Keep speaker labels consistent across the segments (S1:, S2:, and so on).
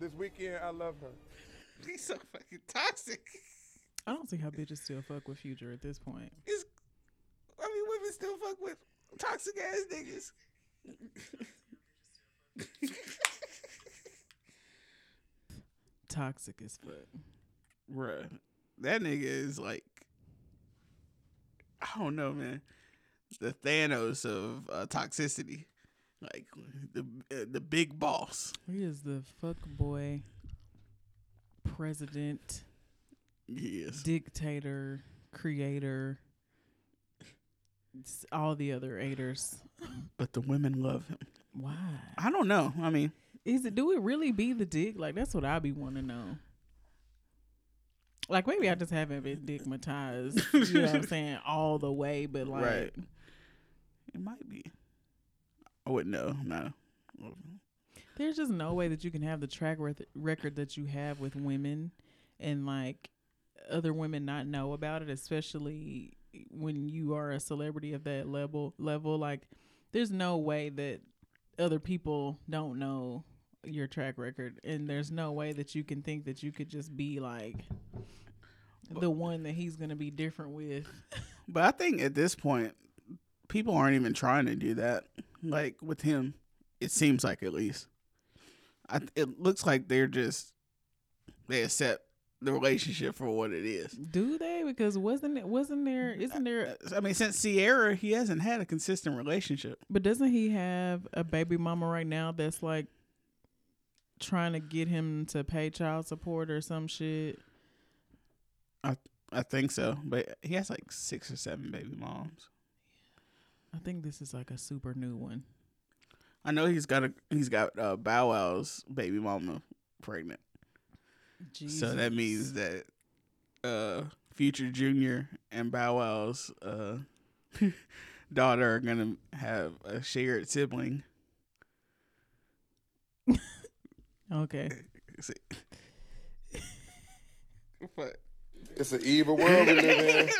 S1: This weekend, I love her.
S2: He's so fucking toxic.
S3: I don't see how bitches still fuck with Future at this point.
S2: I mean, women still fuck with toxic ass niggas.
S3: Toxic as fuck.
S2: Bruh, that nigga is like, I don't know, man. The Thanos of uh, toxicity, like the uh, the big boss.
S3: He is the fuck boy, president,
S2: Yes.
S3: dictator, creator, all the other haters.
S2: But the women love him.
S3: Why?
S2: I don't know. I mean,
S3: Is it? Do it really be the dick? Like that's what I be want to know. Like maybe I just haven't been digmatized, you know what I'm saying, all the way, but like
S2: Right. it might be. I wouldn't know. No.
S3: there's just no way that you can have the track rec- record that you have with women and like other women not know about it, especially when you are a celebrity of that level level like there's no way that other people don't know your track record and there's no way that you can think that you could just be like the one that he's going to be different with.
S2: But I think at this point, people aren't even trying to do that. Like with him, it seems like at least. I, it looks like they're just they accept the relationship for what it is.
S3: Do they? Because wasn't it wasn't there isn't there
S2: I mean, since Sierra, he hasn't had a consistent relationship.
S3: But doesn't he have a baby mama right now that's like trying to get him to pay child support or some shit?
S2: I I think so, but he has like six or seven baby moms.
S3: I think this is like a super new one.
S2: I know he's got a he's got uh, Bow Wow's baby mama pregnant. So that means that uh Future Junior and Bow Wow's uh daughter are gonna have a shared sibling.
S3: Okay.
S2: See. But
S1: It's an evil world we live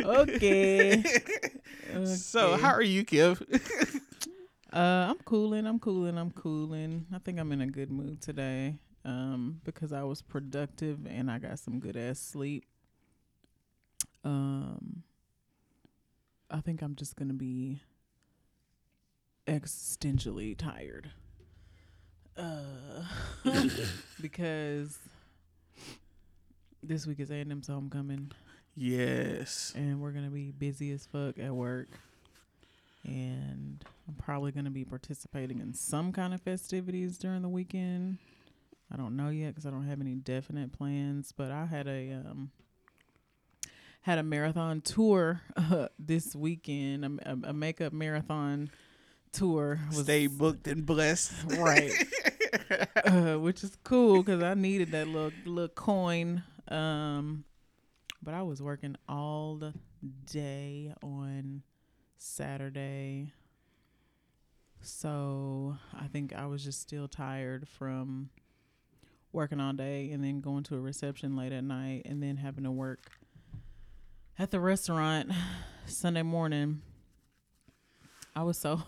S1: in.
S3: Okay.
S2: so how are you, Kev?
S3: Uh, I'm cooling. I'm cooling. I'm cooling. I think I'm in a good mood today. Um, because I was productive and I got some good ass sleep. Um, I think I'm just gonna be existentially tired. Uh, because this week is A&M's homecoming
S2: yes.
S3: and we're gonna be busy as fuck at work. And I'm probably gonna be participating in some kind of festivities during the weekend. I don't know yet because I don't have any definite plans. But I had a um had a marathon tour uh, this weekend, a, a, a makeup marathon tour. Was,
S2: Stay booked and blessed.
S3: right, uh, which is cool because I needed that little little coin. Um, but I was working all day on Saturday, so I think I was just still tired from working all day and then going to a reception late at night and then having to work at the restaurant Sunday morning. I was so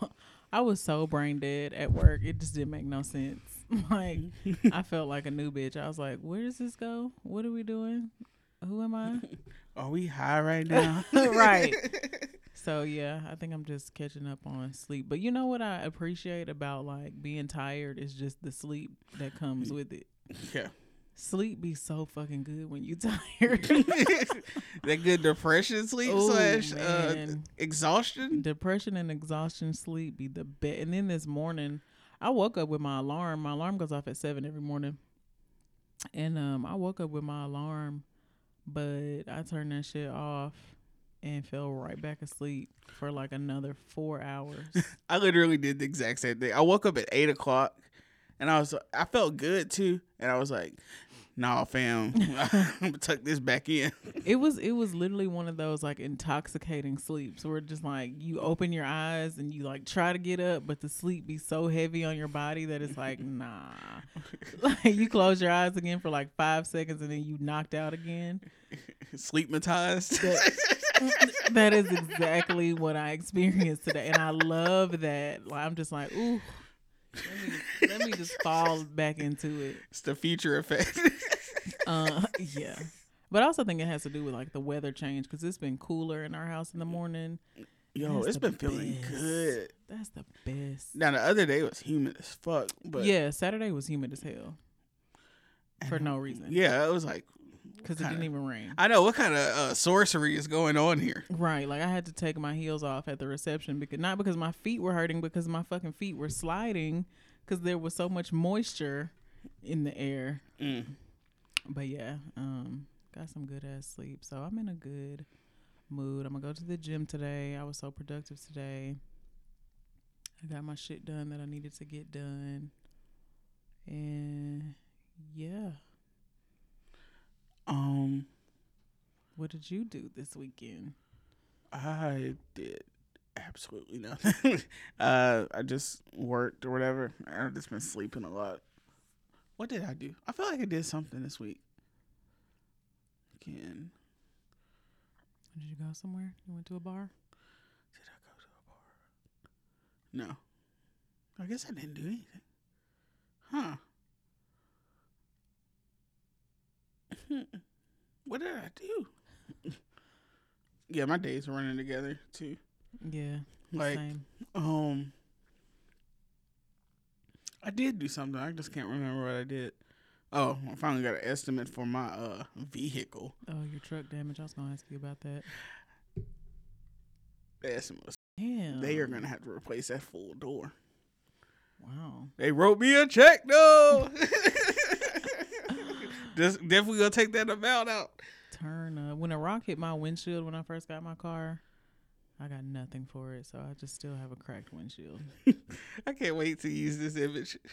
S3: I was so brain dead at work. It just didn't make no sense. Like I felt like a new bitch. I was like, "Where does this go? What are we doing? Who am I?"
S2: Are we high right now?
S3: right. So yeah, I think I'm just catching up on sleep. But you know what I appreciate about like being tired is just the sleep that comes with it.
S2: yeah.
S3: Sleep be so fucking good when you tired.
S2: that good depression sleep
S3: Ooh,
S2: slash uh, exhaustion.
S3: Depression and exhaustion sleep be the best. And then this morning, I woke up with my alarm. My alarm goes off at seven every morning. And um, I woke up with my alarm, but I turned that shit off and fell right back asleep for like another four hours.
S2: I literally did the exact same thing. I woke up at eight o'clock, and I was I felt good too, and I was like, "Nah, fam, I'm gonna tuck this back in."
S3: it was it was literally one of those like intoxicating sleeps where just like you open your eyes and you like try to get up, but the sleep be so heavy on your body that it's like nah. like you close your eyes again for like five seconds and then you knocked out again.
S2: Sleepmatized.
S3: That, that is exactly what I experienced today, and I love that. Like, I'm just like, ooh. Let me, let me just fall back into it.
S2: It's the future effect.
S3: uh, yeah. But I also think it has to do with like the weather change because it's been cooler in our house in the morning.
S2: Yo,
S3: That's
S2: it's been feeling good.
S3: That's the best.
S2: Now the other day was humid as fuck, but
S3: yeah, Saturday was humid as hell for no reason.
S2: Yeah, it was like
S3: because it didn't even rain.
S2: I know what kind of uh, sorcery is going on here.
S3: Right, like I had to take my heels off at the reception because not because my feet were hurting, because my fucking feet were sliding because there was so much moisture in the air.
S2: Mm.
S3: But yeah, um, got some good ass sleep, so I'm in a good mood. I'm gonna go to the gym today. I was so productive today. I got my shit done that I needed to get done, and yeah.
S2: Um,
S3: What did you do this weekend?
S2: I did absolutely nothing. uh, I just worked or whatever. I've just been sleeping a lot. What did I do? I feel like I did something this week. Again,
S3: Did you go somewhere? You went to a bar?
S2: did I go to a bar? No. I guess I didn't do anything. Huh. What did I do? yeah, my days are running together too.
S3: Yeah,
S2: Like,
S3: same.
S2: um, I did do something. I just can't remember what I did. Oh, I finally got an estimate for my uh vehicle.
S3: Oh, your truck damage. I was gonna ask you about that.
S2: The estimate was
S3: Damn.
S2: they are gonna have to replace that full door.
S3: Wow.
S2: They wrote me a check though. just definitely gonna take that amount out.
S3: Turn up. When a rock hit my windshield when I first got my car, I got nothing for it, so I just still have a cracked windshield.
S2: I can't wait to use this image.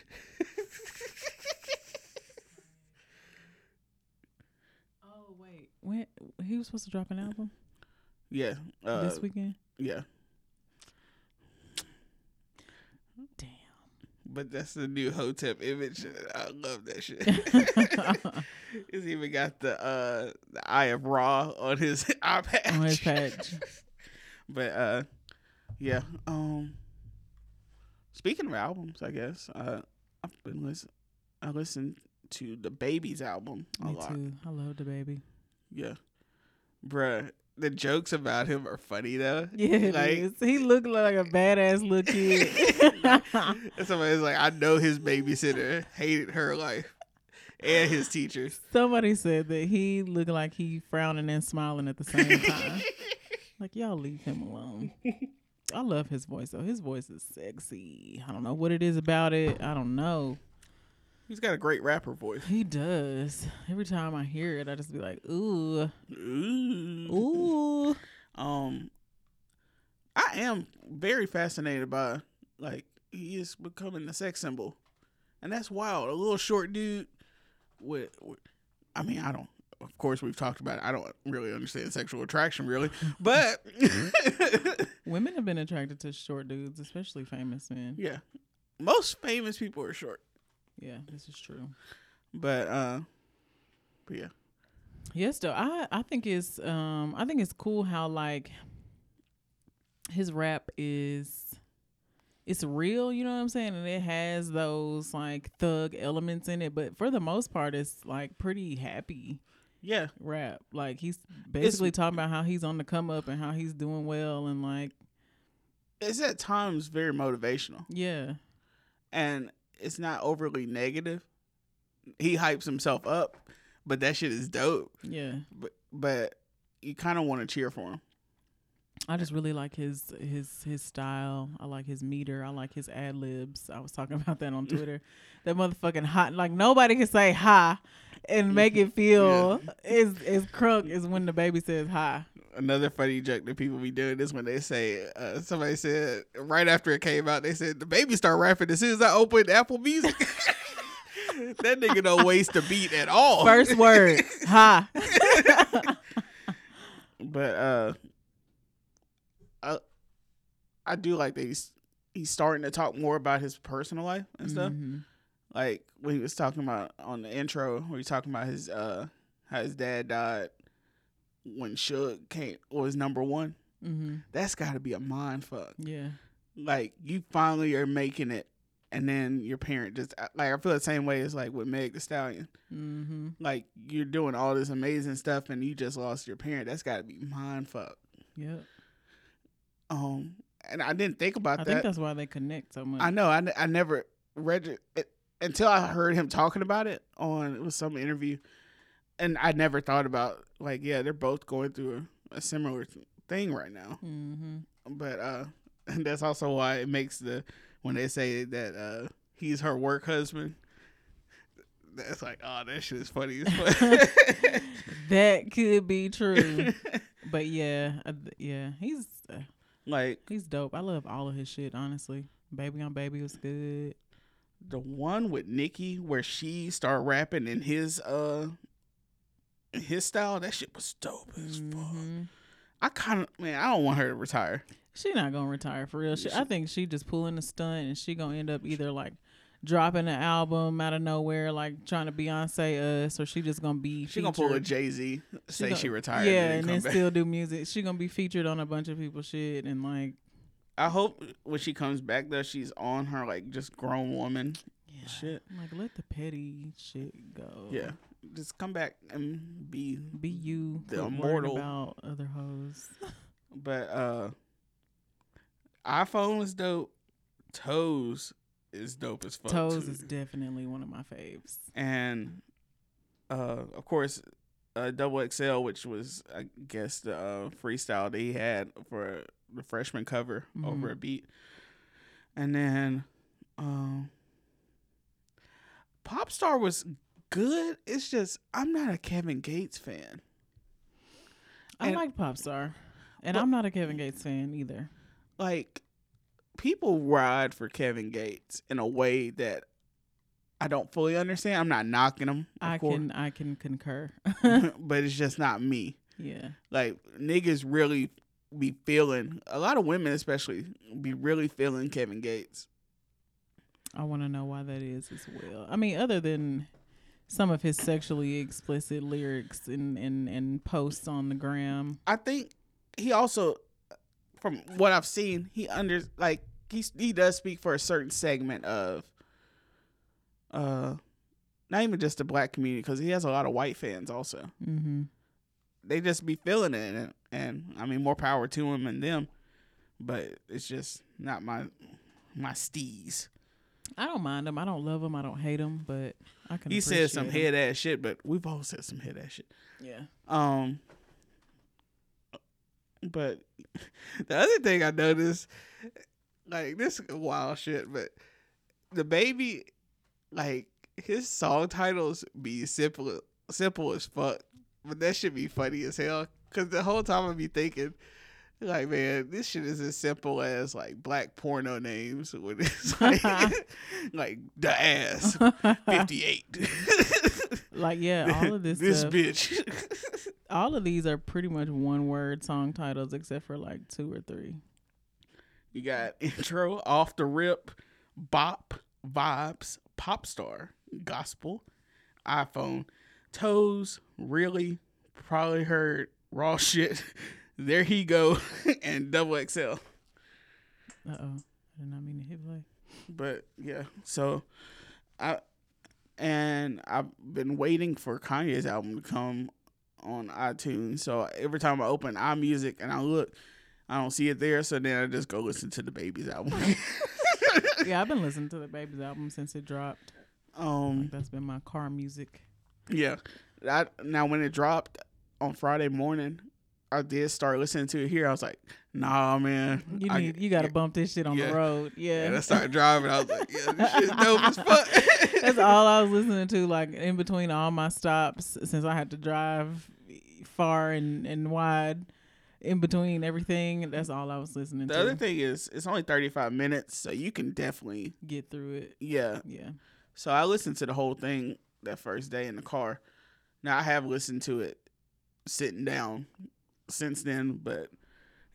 S3: Oh wait, when he was supposed to drop an album
S2: yeah. Uh,
S3: this weekend?
S2: yeah.
S3: Damn.
S2: But that's the new Hotep image. I love that shit. He's even got the uh the eye of Ra on his eye patch.
S3: On his patch.
S2: but uh yeah. Um speaking of albums, I guess, uh I've been listen I listened to DaBaby's album a
S3: Me
S2: lot.
S3: too. I love DaBaby.
S2: Yeah. Bruh. The jokes about him are funny though.
S3: Yeah,
S2: Like-.
S3: He looked like a badass little kid.
S2: Somebody's like, I know his babysitter hated her life. And his teachers.
S3: Somebody said that he looked like he frowning and smiling at the same time. like y'all leave him alone. I love his voice though. His voice is sexy. I don't know what it is about it. I don't know.
S2: He's got a great rapper voice.
S3: He does. Every time I hear it, I just be like, ooh,
S2: Ooh.
S3: ooh.
S2: Um, I am very fascinated by like he is becoming a sex symbol, and that's wild. A little short dude with, with I mean, I don't. Of course, we've talked about it. I don't really understand sexual attraction, really, but
S3: Women have been attracted to short dudes, especially famous men.
S2: yeah, most famous people are short.
S3: Yeah, this is true.
S2: But uh, but yeah,
S3: Yes, though I I think it's um I think it's cool how like his rap is it's real, you know what I'm saying, and it has those like thug elements in it, but for the most part, it's like pretty happy
S2: yeah,
S3: rap. Like he's basically talking about how he's on the come up and how he's doing well, and like
S2: it's at times very motivational.
S3: yeah,
S2: and it's not overly negative. He hypes himself up, but that shit is dope.
S3: yeah.
S2: But but you kind of want to cheer for him.
S3: I just really like his his his style. I like his meter. I like his ad libs. I was talking about that on Twitter. that motherfucking hot like nobody can say ha and make it feel is is crunk is when DaBaby says hi.
S2: Another funny joke that people be doing is when they say uh, somebody said right after it came out they said DaBaby start rapping as soon as I opened Apple Music. that nigga don't waste a beat at all.
S3: First word, hi.
S2: but uh, I do like that he's he's starting to talk more about his personal life and stuff.
S3: Mhm.
S2: Like when he was talking about on the intro, where he's talking about his uh how his dad died when Suge came was number one.
S3: Mhm.
S2: That's got to be a mind fuck.
S3: Yeah.
S2: Like you finally are making it, and then your parent just like I feel the same way as like with Meg Thee Stallion.
S3: Mhm.
S2: Like you're doing all this amazing stuff, and you just lost your parent. That's got to be mind fuck.
S3: Yep.
S2: Um, and I didn't think about
S3: I
S2: that.
S3: I think that's why they connect so much.
S2: I know. I, I never read it until I heard him talking about it on it was some interview, and I never thought about like yeah they're both going through a, a similar thing right now.
S3: Mhm.
S2: But uh, and that's also why it makes the when they say that uh he's her work husband. That's like oh that shit is funny.
S3: That could be true. but yeah, uh, yeah, he's uh,
S2: like
S3: he's dope. I love all of his shit, honestly. Baby on Baby was good.
S2: the one with Nicki where she started rapping in his uh in his style. That shit was dope as fuck.
S3: Mhm.
S2: I kind of man, I don't want her to retire.
S3: She not gonna retire for real. She,
S2: Yeah,
S3: I think she just pulling a stunt, and she gonna end up either like dropping an album out of nowhere, like trying to Beyonce us, or she just gonna be.
S2: She gonna pull a. Jay Z, say
S3: gonna-
S2: she retired,
S3: Yeah,
S2: and
S3: and
S2: then back.
S3: still do music. She gonna be featured on a bunch of people's shit, and like
S2: I hope when she comes back though, she's on her like just grown woman
S3: yeah,
S2: shit.
S3: like let the petty shit go.
S2: Yeah, just come back and be.
S3: be you.
S2: The immortal.
S3: about other hoes.
S2: But uh, iPhone is dope. Toes is dope as fuck.
S3: Toes
S2: too.
S3: is definitely one of my faves.
S2: and uh, of course, uh, Double XL, which was I guess the uh, freestyle that he had for the freshman cover over
S3: Mhm.
S2: a beat, and then um, Popstar was good. It's just I'm not a Kevin Gates fan.
S3: I
S2: And-
S3: like Popstar, and
S2: But-
S3: I'm not a Kevin Gates fan either.
S2: Like people ride for Kevin Gates in a way that I don't fully understand. I'm not knocking him,
S3: I
S2: course,
S3: can I can concur.
S2: but it's just not me.
S3: yeah.
S2: like niggas really be feeling a lot of women especially be really feeling Kevin Gates.
S3: I want to know why that is as well. I mean, other than some of his sexually explicit lyrics and, and, and posts on the gram.
S2: I think he also from what I've seen, he under like he he does speak for a certain segment of uh not even just the black community cuz he has a lot of white fans also.
S3: Mm-hmm.
S2: They just be feeling it and, and I mean more power to him and them, but it's just not my my steez.
S3: I don't mind him. I don't love him. I don't hate him, but I can.
S2: He said some
S3: him.
S2: head ass shit, but we've all said some head ass shit.
S3: Yeah.
S2: Um, but the other thing I noticed, like this wild shit, but DaBaby, like his song titles be simple, simple as fuck, but that should be funny as hell. Cause the whole time I be thinking, like, man, this shit is as simple as like black porno names when it's like, like the ass fifty eight.
S3: like yeah, all of this.
S2: this
S3: stuff,
S2: bitch.
S3: all of these are pretty much one word song titles, except for like two or three.
S2: You got intro, off the rip, bop, vibes, pop star, gospel, iPhone, toes, really, probably heard raw shit. There he go, and double XL.
S3: Uh oh, I did not mean to hit play.
S2: But yeah, so I and I've been waiting for Kanye's album to come on iTunes. So every time I open iMusic and I look, I don't see it there. So then I just go listen to DaBaby's album.
S3: yeah, I've been listening to DaBaby's album since it dropped.
S2: um,
S3: that's been my car music.
S2: yeah. I, now when it dropped on Friday morning, I did start listening to it here. I was like, nah, man.
S3: You
S2: I-
S3: need, you got to bump this shit on
S2: yeah.
S3: the road. Yeah.
S2: And I started driving. I was like, yeah, this shit's dope as fuck.
S3: That's all I was listening to, like in between all my stops, since I had to drive far and, and wide. In between everything, that's all I was listening
S2: the
S3: to.
S2: The other thing is, it's only 35 minutes, so you can definitely,
S3: Get through it.
S2: yeah.
S3: Yeah.
S2: So I listened to the whole thing that first day in the car. Now I have listened to it sitting down since then, but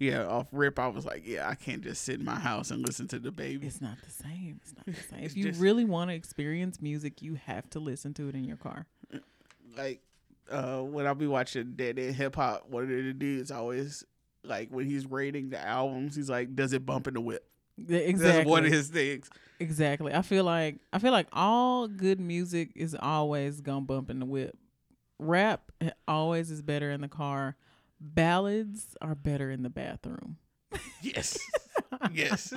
S2: yeah, off rip, I was like, yeah, I can't just sit in my house and listen to DaBaby.
S3: It's not the same. It's not the same. If you
S2: just-
S3: really want to experience music, you have to listen to it in your car.
S2: like uh when I'll be watching Dead End Hip Hop, one of the dudes always like when he's rating the albums, he's like, Does it bump in the whip?
S3: Exactly.
S2: That's one of his things.
S3: Exactly. I feel like I feel like all good music is always gonna bump in the whip. Rap always is better in the car. Ballads are better in the bathroom.
S2: Yes. yes.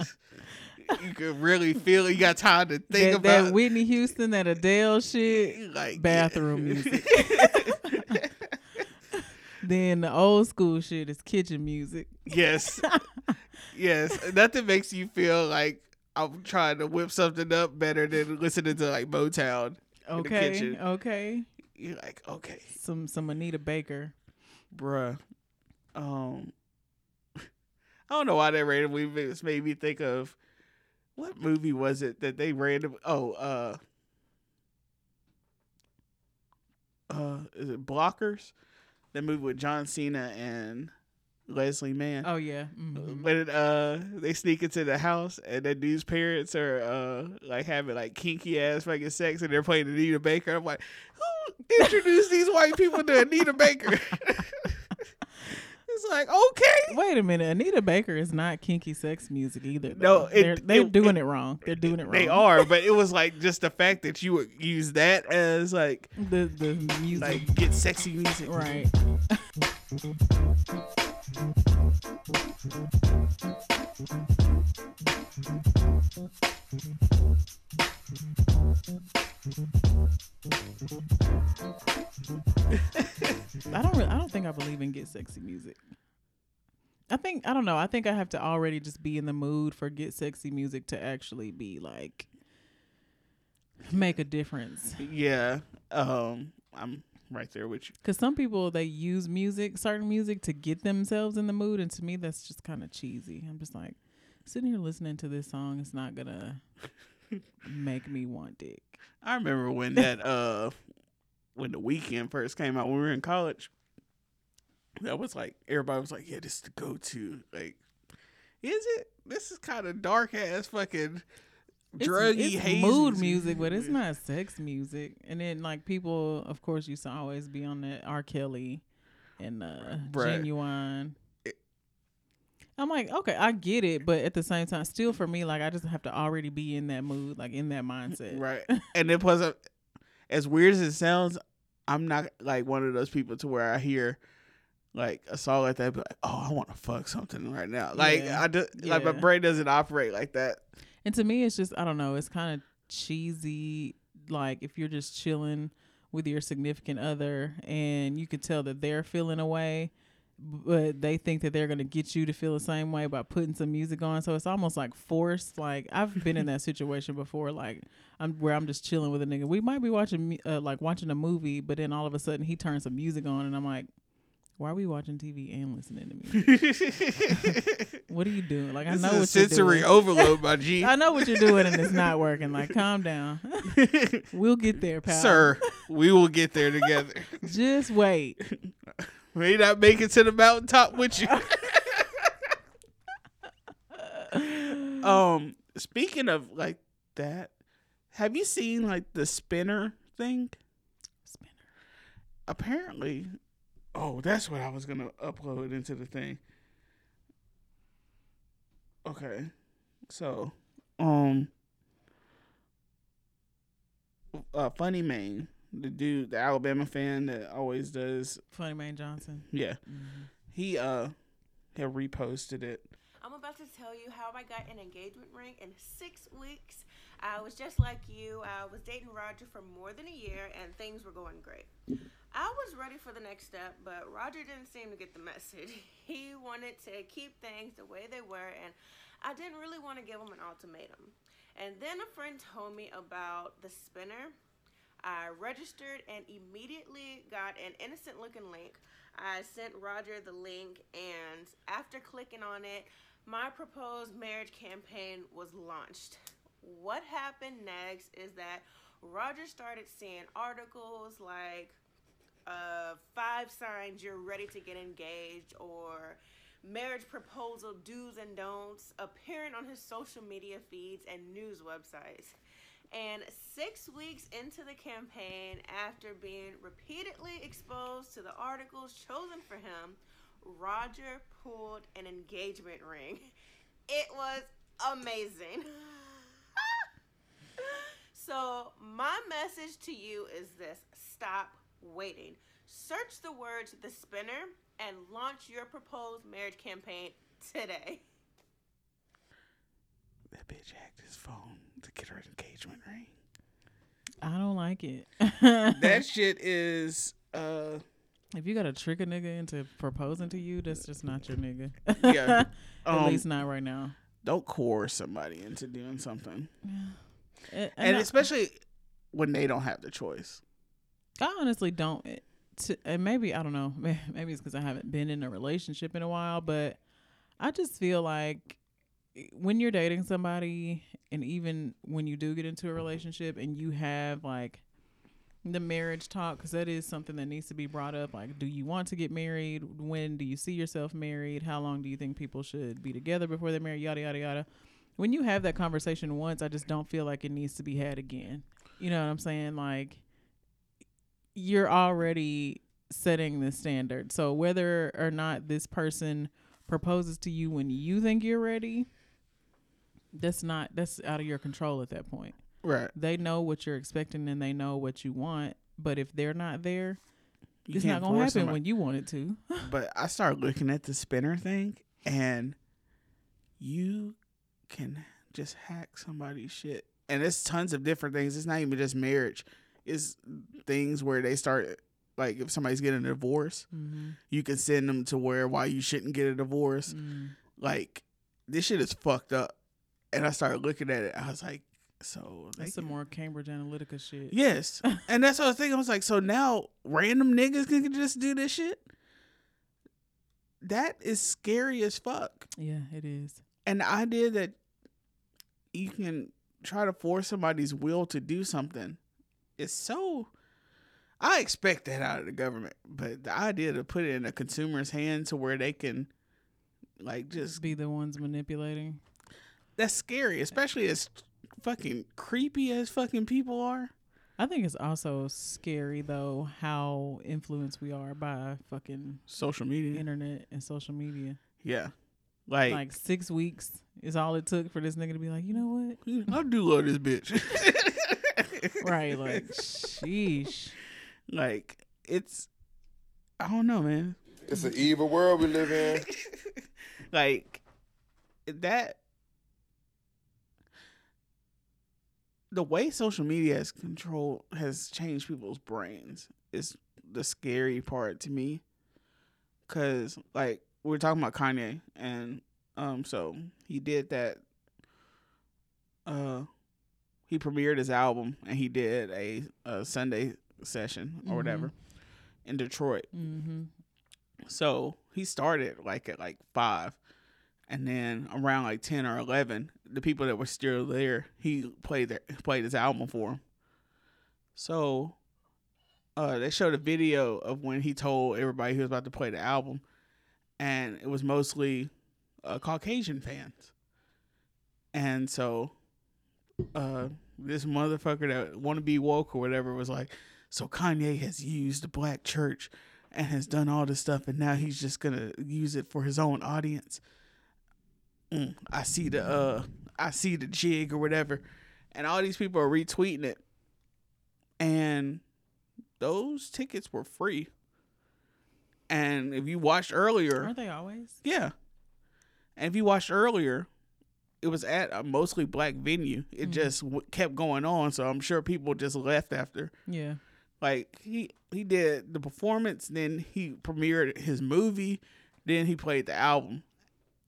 S2: You can really feel it. You got time to think
S3: that,
S2: about
S3: that Whitney Houston, that Adele shit.
S2: like
S3: bathroom music. Then the old school shit is kitchen music.
S2: yes. yes. Nothing makes you feel like I'm trying to whip something up better than listening to like Motown. in the
S3: Okay.
S2: kitchen.
S3: Okay.
S2: You're like, okay.
S3: Some some Anita Baker.
S2: bruh. Um, I don't know why that randomly made me think of what movie was it that they random? Oh, uh, uh, is it Blockers? That movie with John Cena and Leslie Mann.
S3: Oh yeah. mhm.
S2: When uh they sneak into the house and that dude's parents are uh like having like kinky ass fucking sex and they're playing Anita Baker. I'm like, who introduced these white people to Anita Baker? it's like okay,
S3: Wait a minute. Anita Baker is not kinky sex music either.
S2: No, it-
S3: they're, they're
S2: it-
S3: doing it, wrong. They're doing it wrong.
S2: they are, but it was like just the fact that you would use that as like
S3: the the music.
S2: like get sexy music,
S3: right. I don't. Really, I don't think I believe in get sexy music. I think I don't know. I think I have to already just be in the mood for get sexy music to actually be like make a difference.
S2: Yeah, um, I'm right there with you.
S3: Because some people they use music, certain music, to get themselves in the mood, and to me that's just kind of cheesy. I'm just like sitting here listening to this song. It's not gonna make me want dick.
S2: I remember when that uh when the Weeknd first came out when we were in college. That was like everybody was like, "Yeah, this is the go-to." Like, is it? This is kind of dark ass fucking druggy
S3: it's
S2: haze
S3: mood music, but it's not sex music. And then like people, of course, used to always be on that R. Kelly and uh, Ginuwine. I'm like, okay, I get it, but at the same time, still for me, like I just have to already be in that mood, like in that mindset.
S2: right. And it was a, as weird as it sounds, I'm not like one of those people to where I hear like a song like that, but like, oh, I want to fuck something right now. Like
S3: Yeah.
S2: I do, like my brain doesn't operate like that.
S3: And to me, it's just I don't know. It's kind of cheesy. Like if you're just chilling with your significant other, and you can tell that they're feeling a way, but they think that they're gonna get you to feel the same way by putting some music on. So it's almost like forced. Like I've been in that situation before. Like I'm where I'm just chilling with a nigga. We might be watching uh, like watching a movie, but then all of a sudden he turns some music on, and I'm like. Why are we watching TV and listening to music? What are you doing? Like I know what
S2: sensory
S3: you're doing.
S2: overload, my G.
S3: I know what you're doing and it's not working. Like, calm down. we'll get there, pal.
S2: Sir, we will get there together.
S3: Just wait.
S2: May not make it to the mountaintop with you. um, speaking of like that, have you seen like the spinner thing?
S3: Spinner.
S2: Apparently, oh, that's what I was gonna upload into the thing. Okay, so, um, uh, Funnymaine, the dude, the Alabama fan that always does,
S3: Funnymaine Johnson.
S2: yeah,
S3: Mm-hmm.
S2: he uh, he reposted it.
S4: I'm about to tell you how I got an engagement ring in six weeks. I was just like you. I was dating Roger for more than a year and things were going great. I was ready for the next step, but Roger didn't seem to get the message. He wanted to keep things the way they were, and I didn't really want to give him an ultimatum. And then a friend told me about the spinner. I registered and immediately got an innocent looking link. I sent Roger the link, and after clicking on it, my proposed marriage campaign was launched. What happened next is that Roger started seeing articles like uh, five signs you're ready to get engaged or marriage proposal do's and don'ts appearing on his social media feeds and news websites. And six weeks into the campaign, after being repeatedly exposed to the articles chosen for him, Roger pulled an engagement ring. It was amazing. so, my message to you is this stop waiting. Search the words the spinner and launch your proposed marriage campaign today.
S2: That bitch hacked his phone to get her engagement ring.
S3: I don't like it.
S2: that shit is uh
S3: if you gotta trick a nigga into proposing to you, that's just not your nigga.
S2: yeah.
S3: At
S2: Um,
S3: least not right now.
S2: don't coerce somebody into doing something.
S3: And,
S2: And especially when they don't have the choice.
S3: I honestly don't. It- To, and maybe I don't know. Maybe it's because I haven't been in a relationship in a while, but I just feel like when you're dating somebody, and even when you do get into a relationship, and you have like the marriage talk, because that is something that needs to be brought up. Like, do you want to get married? When do you see yourself married? How long do you think people should be together before they're married? Yada yada yada. When you have that conversation once, I just don't feel like it needs to be had again. You know what I'm saying? Like you're already setting the standard. So whether or not this person proposes to you when you think you're ready, that's not that's out of your control at that point.
S2: Right.
S3: They know what you're expecting and they know what you want, but if they're not there,
S2: You
S3: it's not going to happen
S2: somebody.
S3: when you want it to.
S2: But I started looking at the spinner thing and you can just hack somebody's shit. And it's tons of different things. It's not even just marriage. It's things where they start like if somebody's getting a divorce,
S3: mm-hmm.
S2: you can send them to where why you shouldn't get a divorce.
S3: Mm.
S2: Like this shit is fucked up. And I started looking at it. I was like, so
S3: That's some more Cambridge Analytica shit.
S2: Yes. and that's what I was thinking. I was like, so now random niggas can just do this shit? That is scary as fuck.
S3: Yeah, it is.
S2: And the idea that you can try to force somebody's will to do something It's so. I expect that out of the government, but the idea to put it in a consumer's hands to where they can, like, just
S3: Be the ones manipulating.
S2: that's scary, especially as fucking creepy as fucking people are.
S3: I think it's also scary though how influenced we are by fucking
S2: Social media,
S3: internet and social media.
S2: yeah, like,
S3: Like six weeks is all it took for this nigga to be like, you know what?
S2: I do love this bitch.
S3: Right, like sheesh.
S2: like it's, I don't know, man.
S1: It's an evil world we live in.
S2: like that the way social media has control has changed people's brains is the scary part to me because like we we're talking about kanye and um so he did that uh he premiered his album and he did a, a sunday session or
S3: Mhm.
S2: whatever in detroit
S3: Mm-hmm.
S2: so he started like at like five, and then around like ten or eleven, the people that were still there, he played their played his album for them. So, uh, they showed a video of when he told everybody he was about to play the album, and it was mostly uh, Caucasian fans. And so, uh, this motherfucker that want to be woke or whatever was like, so Kanye has used the black church and has done all this stuff, and now he's just gonna use it for his own audience. Mm, I see the uh, I see the jig or whatever, and all these people are retweeting it, and those tickets were free. And if you watched earlier,
S3: Aren't they always?
S2: yeah, and if you watched earlier, it was at a mostly black venue. It
S3: Mhm.
S2: just w- kept going on, so I'm sure people just left after.
S3: Yeah.
S2: Like he he did the performance, then he premiered his movie, then he played the album,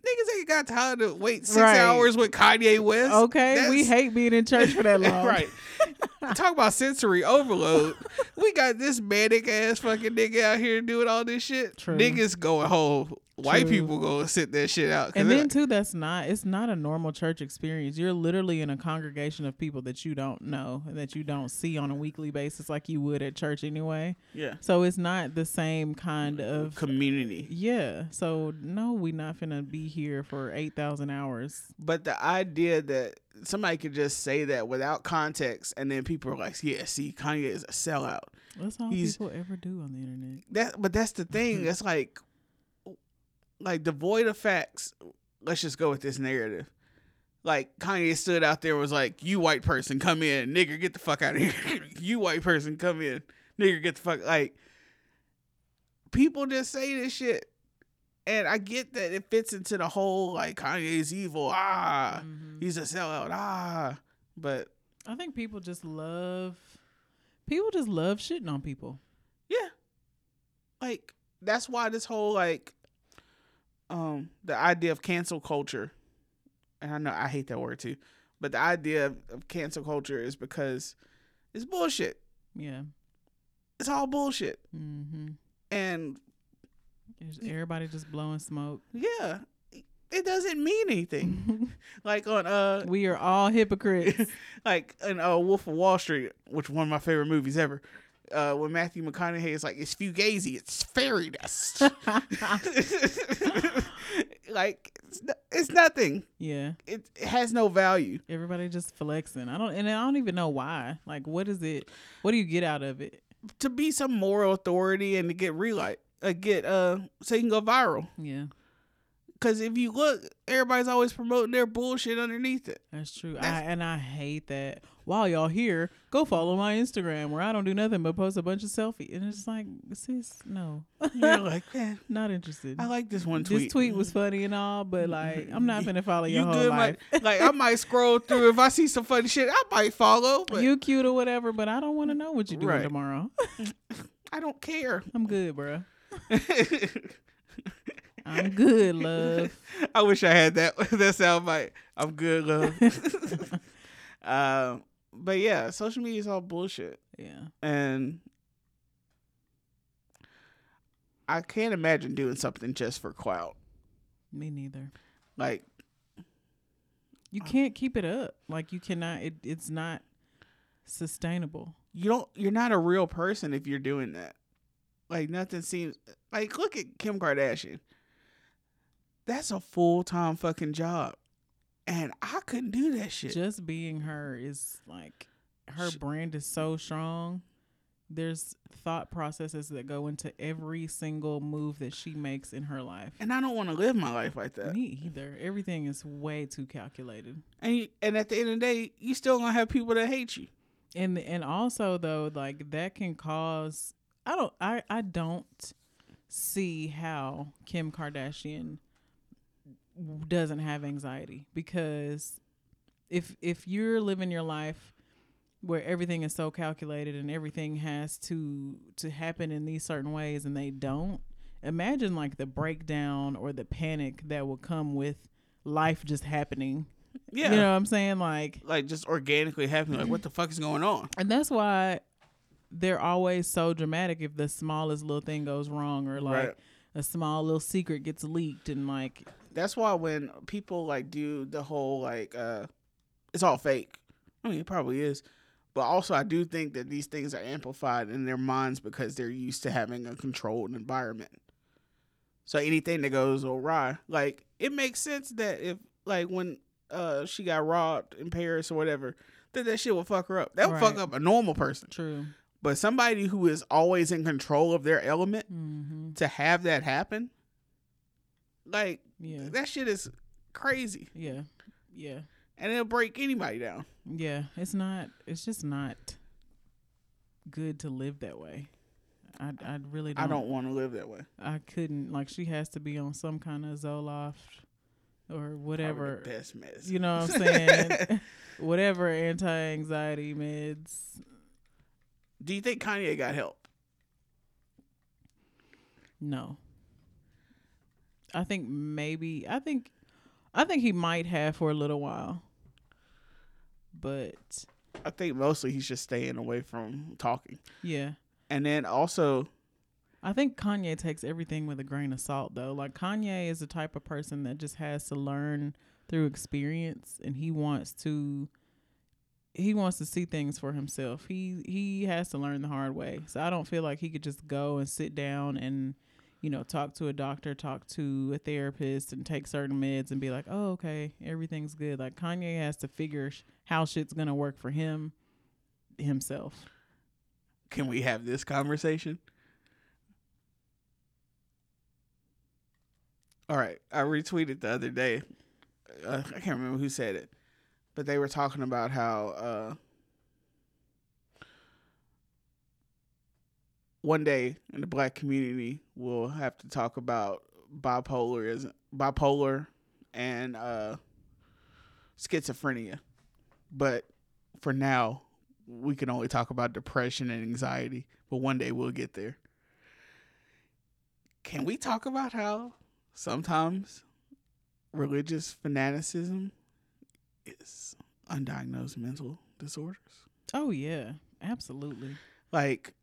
S2: Niggas ain't got time to wait six
S3: Right.
S2: hours with Kanye West.
S3: Okay, we hate being in church for that long.
S2: right. Talk about sensory overload. we got this manic ass fucking nigga out here doing all this shit.
S3: True.
S2: Niggas going home. White
S3: True.
S2: people go and sit that shit out.
S3: And
S2: they're
S3: then too, that's not it's not a normal church experience. You're literally in a congregation of people that you don't know and that you don't see on a weekly basis like you would at church anyway.
S2: yeah,
S3: So it's not the same kind of
S2: community.
S3: yeah. So no, we not finna be here for eight thousand hours.
S2: But the idea that somebody could just say that without context, and then people are like, "Yeah, see, Kanye is a sellout."
S3: That's all
S2: He's-
S3: people ever do on the internet.
S2: That, but that's the thing.
S3: Mm-hmm.
S2: It's like, like devoid of facts. Let's just go with this narrative. Like Kanye stood out there was like, "You white person, come in, nigger, get the fuck out of here. you white person, come in, nigger, get the fuck." Like, people just say this shit, and I get that it fits into the whole like Kanye's evil. Ah,
S3: Mhm.
S2: he's a sellout. Ah, but
S3: I think people just love people just love shitting on people.
S2: Yeah. Like that's why this whole like um the idea of cancel culture and I know I hate that word too, but the idea of, of cancel culture is because it's bullshit.
S3: Yeah.
S2: It's all bullshit.
S3: Mm-hmm.
S2: And
S3: Everybody just blowing smoke.
S2: yeah, it doesn't mean anything. like on uh
S3: we are all hypocrites.
S2: like in uh Wolf of Wall Street, which one of my favorite movies ever. Uh, when Matthew McConaughey is like, it's fugazi, it's fairy dust. like, it's, no- it's nothing.
S3: yeah.
S2: It, it has no value.
S3: Everybody just flexing. I don't and I don't even know why. Like what is it? What do you get out of it?
S2: To be some moral authority and to get relight, uh, get uh, so you can go viral.
S3: Yeah.
S2: Because if you look, everybody's always promoting their bullshit underneath it.
S3: That's true. I, and I hate that. While y'all here, go follow my Instagram where I don't do nothing but post a bunch of selfies. And it's like, sis, no.
S2: You're like, man,
S3: Not interested.
S2: I like this one tweet.
S3: This tweet was funny and all, but like I'm not gonna follow your
S2: you
S3: whole
S2: good?
S3: life.
S2: Like, like I might scroll through if I see some funny shit, I might follow, but
S3: you cute or whatever, but I don't want to know what you're doing
S2: Right.
S3: tomorrow.
S2: I don't care.
S3: I'm good, bruh. I'm good, love.
S2: I wish I had that that sound bite. I'm good, love. um, but yeah, social media is all bullshit,
S3: Yeah.
S2: and I can't imagine doing something just for clout.
S3: Me neither.
S2: Like,
S3: You can't keep it up. Like you cannot. It, it's not sustainable.
S2: you don't. You're not a real person if you're doing that. Like, nothing seems like. Look at Kim Kardashian. That's a full time fucking job, and I couldn't do that shit.
S3: Just being her is like her
S2: Sh-
S3: brand is so strong. There's thought processes that go into every single move that she makes in her life.
S2: and I don't want to live my life like that.
S3: Me either. Everything is way too calculated.
S2: And you, and at the end of the day, you still gonna have people that hate you.
S3: and and also though like that can cause i don't i i don't see how kim kardashian doesn't have anxiety because if if you're living your life where everything is so calculated and everything has to to happen in these certain ways and they don't imagine like the breakdown or the panic that will come with life just happening
S2: Yeah.
S3: you know what i'm saying like
S2: like just organically happening. Like, what the fuck is going on?
S3: and that's why they're always so dramatic if the smallest little thing goes wrong or like
S2: Right.
S3: a small little secret gets leaked and like
S2: That's why when people like do the whole like, uh it's all fake. I mean, it probably is. But also, I do think that these things are amplified in their minds because they're used to having a controlled environment. So anything that goes awry, like it makes sense that if like when uh she got robbed in Paris or whatever, that that shit will fuck her up. That would fuck up a normal person.
S3: true
S2: But somebody who is always in control of their element
S3: mm-hmm.
S2: to have that happen, like
S3: yeah.
S2: That shit is crazy,
S3: yeah. Yeah.
S2: And it'll break anybody down.
S3: yeah. It's not it's just not good to live that way. I i really don't
S2: I don't want to live that way.
S3: i couldn't like she has to be on some kind of zoloft or whatever.
S2: Best mess.
S3: you know what i'm saying? Whatever anti-anxiety meds.
S2: Do you think Kanye got help?
S3: no I think maybe I think I think he might have for a little while. But
S2: I think mostly he's just staying away from talking.
S3: Yeah.
S2: And then also
S3: I think Kanye takes everything with a grain of salt though. Like Kanye is the type of person that just has to learn through experience and he wants to he wants to see things for himself. He he has to learn the hard way. So I don't feel like he could just go and sit down and you know, talk to a doctor, talk to a therapist, and take certain meds and be like, oh, okay, everything's good. Like Kanye has to figure sh- how shit's gonna work for him himself.
S2: Can we have this conversation? All right, I retweeted the other day. Uh, I can't remember who said it, but they were talking about how uh, one day in the black community we'll have to talk about bipolar bipolar and uh, schizophrenia. But for now, we can only talk about depression and anxiety, but one day we'll get there. Can we talk about how sometimes religious fanaticism is undiagnosed mental disorders?
S3: Oh yeah, absolutely.
S2: Like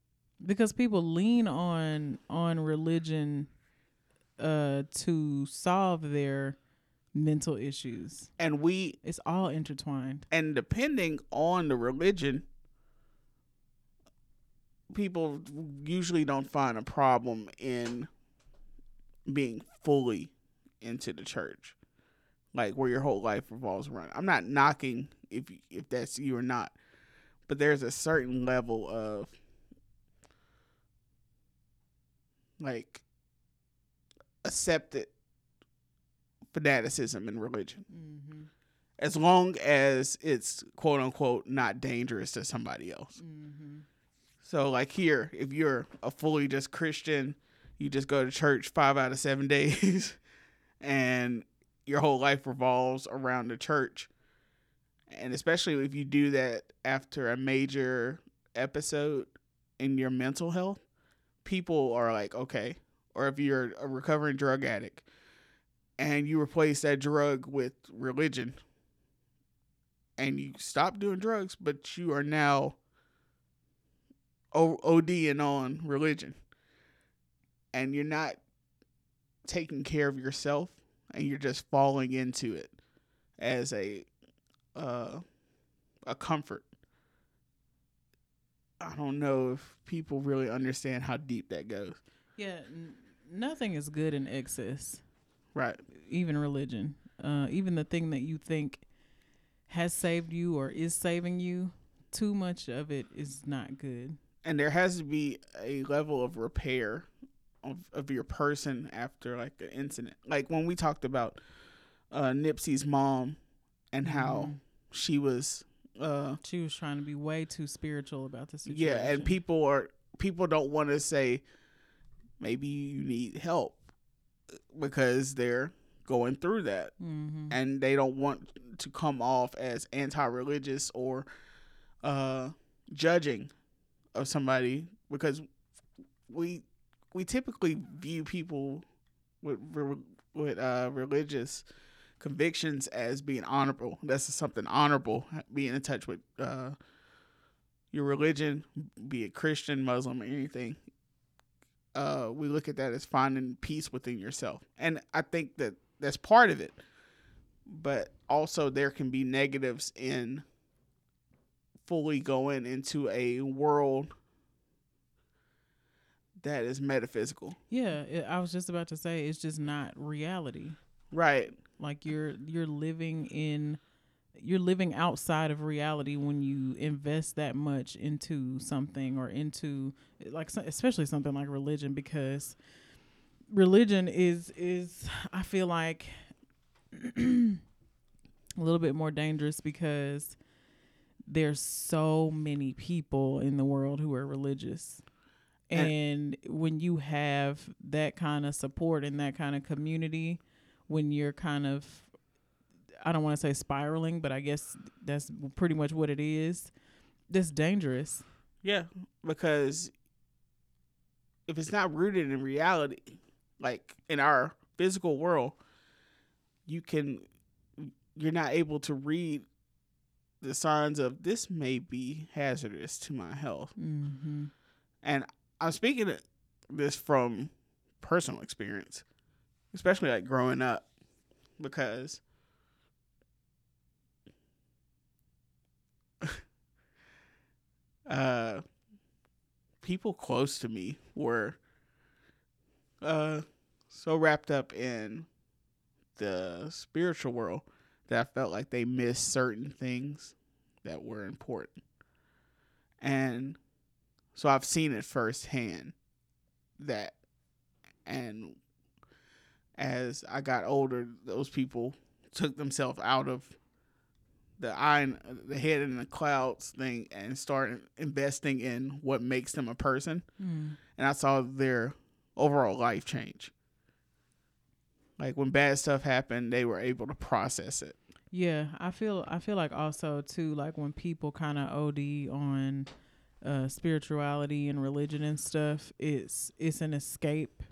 S3: because people lean on on religion uh to solve their mental issues.
S2: And we
S3: it's all intertwined.
S2: And depending on the religion people usually don't find a problem in being fully into the church like where your whole life revolves around. I'm not knocking if if that's you or not but there's a certain level of like accepted fanaticism in religion. Mm-hmm. As long as it's quote unquote not dangerous to somebody else. Mm-hmm. So, like here, if you're a fully just Christian, you just go to church five out of seven days, and your whole life revolves around the church. And especially if you do that after a major episode in your mental health, people are like, okay, or if you're a recovering drug addict and you replace that drug with religion and you stop doing drugs, but you are now ODing on religion and you're not taking care of yourself and you're just falling into it as a uh, a comfort I don't know if people really understand how deep that goes.
S3: Yeah, n- nothing is good in excess.
S2: Right.
S3: Even religion. Uh, even the thing that you think has saved you or is saving you, too much of it is not good.
S2: And there has to be a level of repair of, of your person after like an incident. Like when we talked about uh, Nipsey's mom and how mm-hmm. she was uh
S3: she was trying to be way too spiritual about the situation.
S2: Yeah, and people are people don't want to say maybe you need help because they're going through that mm-hmm. and they don't want to come off as anti-religious or uh judging of somebody because we we typically view people with with uh religious convictions as being honorable. That's something honorable, being in touch with uh, your religion, be it Christian, Muslim, or anything. Uh, we look at that as finding peace within yourself. And I think that that's part of it. But also, there can be negatives in fully going into a world that is metaphysical.
S3: Yeah, I was just about to say it's just not reality.
S2: Right.
S3: Like you're you're living in you're living outside of reality when you invest that much into something or into like especially something like religion because religion is is I feel like a little bit more dangerous because there's so many people in the world who are religious. And when you have that kind of support and that kind of community, when you're kind of I don't want to say spiraling, but I guess that's pretty much what it is. That's dangerous.
S2: Yeah, because if it's not rooted in reality, like in our physical world, you can you're not able to read the signs of this may be hazardous to my health.
S3: Mm-hmm.
S2: And I'm speaking of this from personal experience, especially like growing up, because uh, people close to me were uh, so wrapped up in the spiritual world that I felt like they missed certain things that were important. And so I've seen it firsthand that and as I got older, those people took themselves out of the eye, the head in the clouds thing, and started investing in what makes them a person.
S3: Mm.
S2: And I saw their overall life change. Like when bad stuff happened, they were able to process it.
S3: Yeah, I feel I feel like also too like when people kind of OD on uh spirituality and religion and stuff, it's it's an escape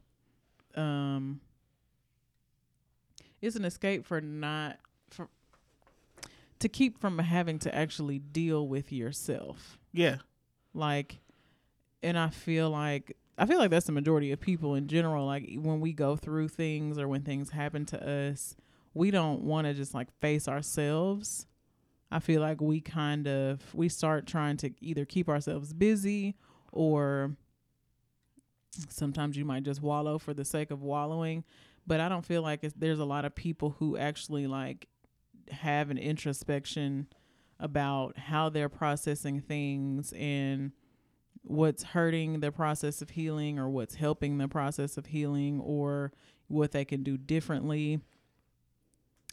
S3: um it's an escape for not for to keep from having to actually deal with yourself.
S2: Yeah.
S3: Like and I feel like I feel like that's the majority of people in general like when we go through things or when things happen to us, we don't want to just like face ourselves. I feel like we kind of we start trying to either keep ourselves busy or sometimes you might just wallow for the sake of wallowing but i don't feel like there's a lot of people who actually like have an introspection about how they're processing things and what's hurting the process of healing or what's helping the process of healing or what they can do differently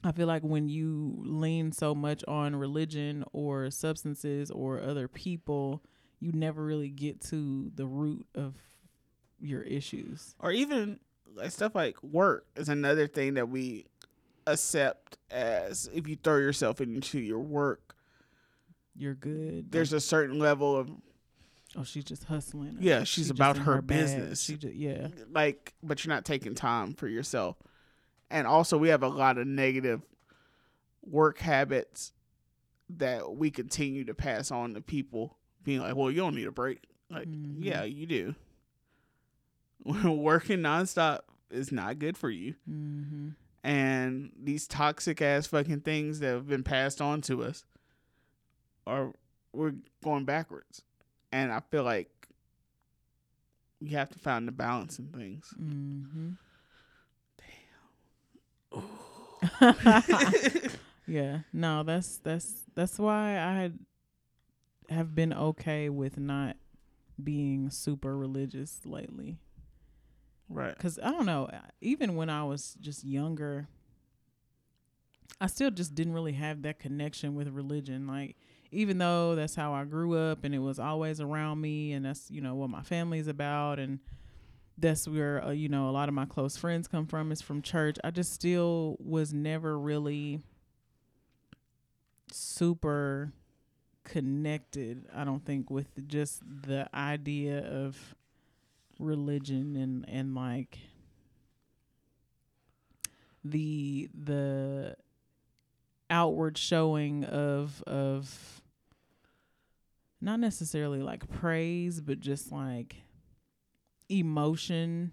S3: I feel like when you lean so much on religion or substances or other people, you never really get to the root of your issues.
S2: Or even like stuff like work is another thing that we accept as if you throw yourself into your work,
S3: you're good.
S2: There's a certain level of
S3: Oh, she's just hustling.
S2: Yeah, she's
S3: she
S2: about her,
S3: her
S2: business.
S3: She just yeah.
S2: Like, but you're not taking time for yourself and also we have a lot of negative work habits that we continue to pass on to people being like well you don't need a break like mm-hmm. yeah you do working nonstop is not good for you
S3: mm-hmm.
S2: and these toxic ass fucking things that have been passed on to us are we're going backwards and i feel like you have to find the balance in things
S3: mm-hmm. yeah, no, that's that's that's why I have been okay with not being super religious lately.
S2: Right.
S3: Cuz I don't know, even when I was just younger, I still just didn't really have that connection with religion like even though that's how I grew up and it was always around me and that's, you know, what my family's about and that's where uh, you know a lot of my close friends come from is from church i just still was never really super connected i don't think with just the idea of religion and and like the the outward showing of of not necessarily like praise but just like emotion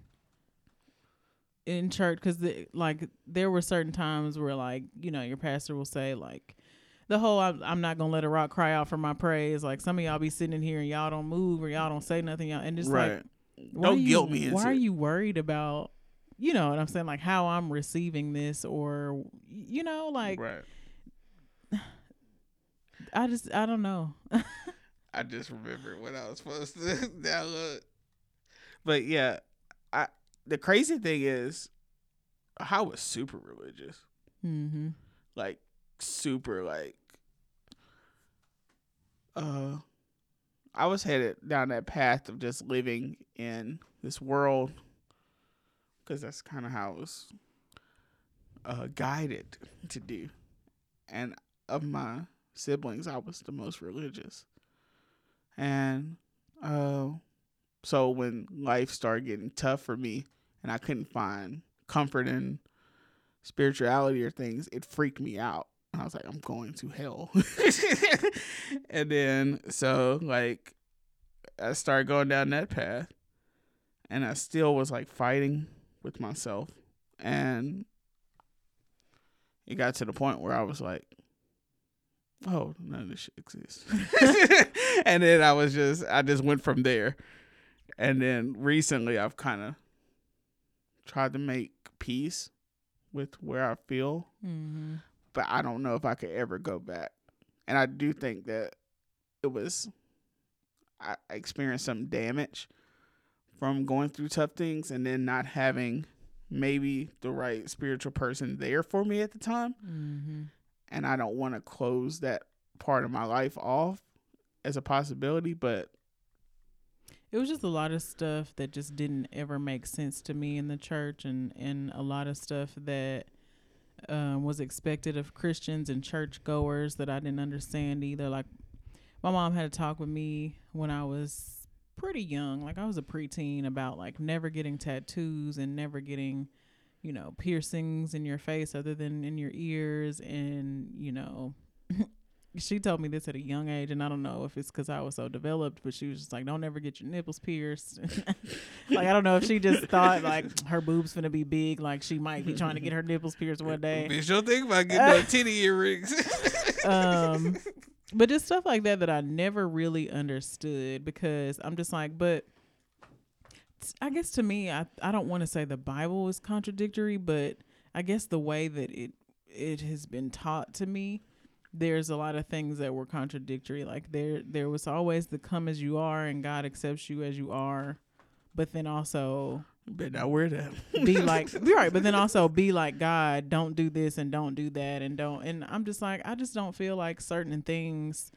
S3: in church because the, like there were certain times where like you know your pastor will say like the whole I'm, I'm not gonna let a rock cry out for my praise like some of y'all be sitting in here and y'all don't move or y'all don't say nothing y'all and just right. like
S2: don't
S3: you,
S2: guilt me
S3: why are you worried about you know what I'm saying like how I'm receiving this or you know like
S2: right
S3: I just I don't know
S2: I just remember when I was supposed to download but yeah, I the crazy thing is, I was super religious.
S3: Mm-hmm.
S2: Like super like. Uh, I was headed down that path of just living in this world, because that's kind of how I was uh, guided to do. And of my siblings, I was the most religious. And uh, so when life started getting tough for me and I couldn't find comfort in spirituality or things, it freaked me out. I was like, I'm going to hell. and then so like I started going down that path and I still was like fighting with myself and it got to the point where I was like, Oh, none of this shit exists. and then I was just I just went from there. And then recently I've kind of tried to make peace with where I feel. Mm-hmm but I don't know if I could ever go back. And I do think that it was I experienced some damage from going through tough things and then not having maybe the right spiritual person there for me at the time. Mm-hmm. And I don't want to close that part of my life off as a possibility, but
S3: it was just a lot of stuff that just didn't ever make sense to me in the church and and a lot of stuff that um, was expected of Christians and church goers that I didn't understand either. Like, my mom had a talk with me when I was pretty young, like I was a preteen, about like never getting tattoos and never getting, you know, piercings in your face other than in your ears and, you know, she told me this at a young age, and I don't know if it's because I was so developed, but she was just like, "Don't ever get your nipples pierced." like I don't know if she just thought like her boobs gonna be big, like she might be trying to get her nipples pierced one day.
S2: Bitch, don't think about getting no titty earrings.
S3: um, but just stuff like that that I never really understood because I'm just like, but. I guess to me, I I don't want to say the Bible is contradictory, but I guess the way that it it has been taught to me there's a lot of things that were contradictory. Like there there was always the come as you are and God accepts you as you are. But then also
S2: but not wear that.
S3: be like be right, but then also be like God, don't do this and don't do that and don't and I'm just like I just don't feel like certain things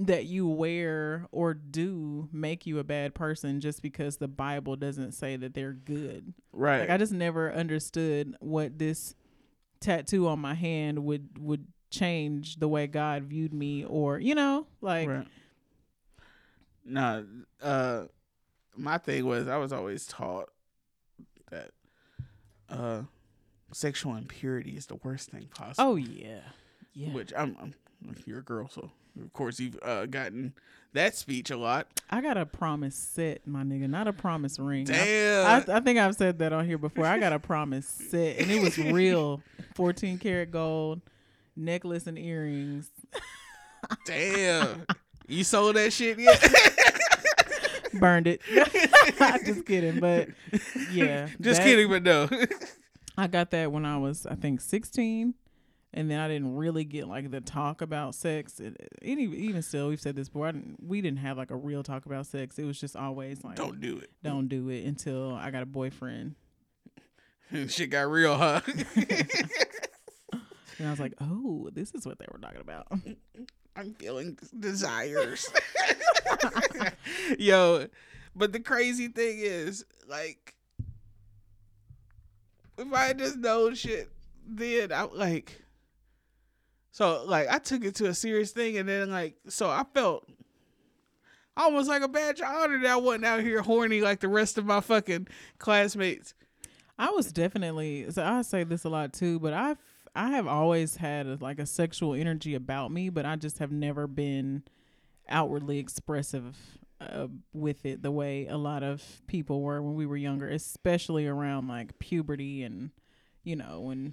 S3: that you wear or do make you a bad person just because the Bible doesn't say that they're good.
S2: Right.
S3: Like I just never understood what this tattoo on my hand would would change the way God viewed me or you know like right.
S2: no uh my thing was I was always taught that uh sexual impurity is the worst thing possible.
S3: Oh yeah. Yeah.
S2: Which I'm, I'm you're a girl so of course you've uh, gotten that speech a lot.
S3: I got a promise set, my nigga, not a promise ring.
S2: Damn.
S3: I, I, I think I've said that on here before. I got a promise set, and it was real, fourteen karat gold necklace and earrings.
S2: Damn. You sold that shit yet?
S3: Burned it. Just kidding, but yeah.
S2: Just that, kidding, but no.
S3: I got that when I was, I think, sixteen, and then I didn't really get like the talk about sex. It, even still, we've said this before. Didn't, we didn't have like a real talk about sex. It was just always like,
S2: don't do it,
S3: don't do it until I got a boyfriend.
S2: Shit got real, huh?
S3: And I was like, oh, this is what they were talking about.
S2: I'm feeling desires. Yo, but the crazy thing is, like, if I just know shit, then I'm like. So like I took it to a serious thing, and then like so I felt almost like a badge of honor that I wasn't out here horny like the rest of my fucking classmates.
S3: I was definitely so I say this a lot too, but I I have always had a, like a sexual energy about me, but I just have never been outwardly expressive uh, with it the way a lot of people were when we were younger, especially around like puberty and you know when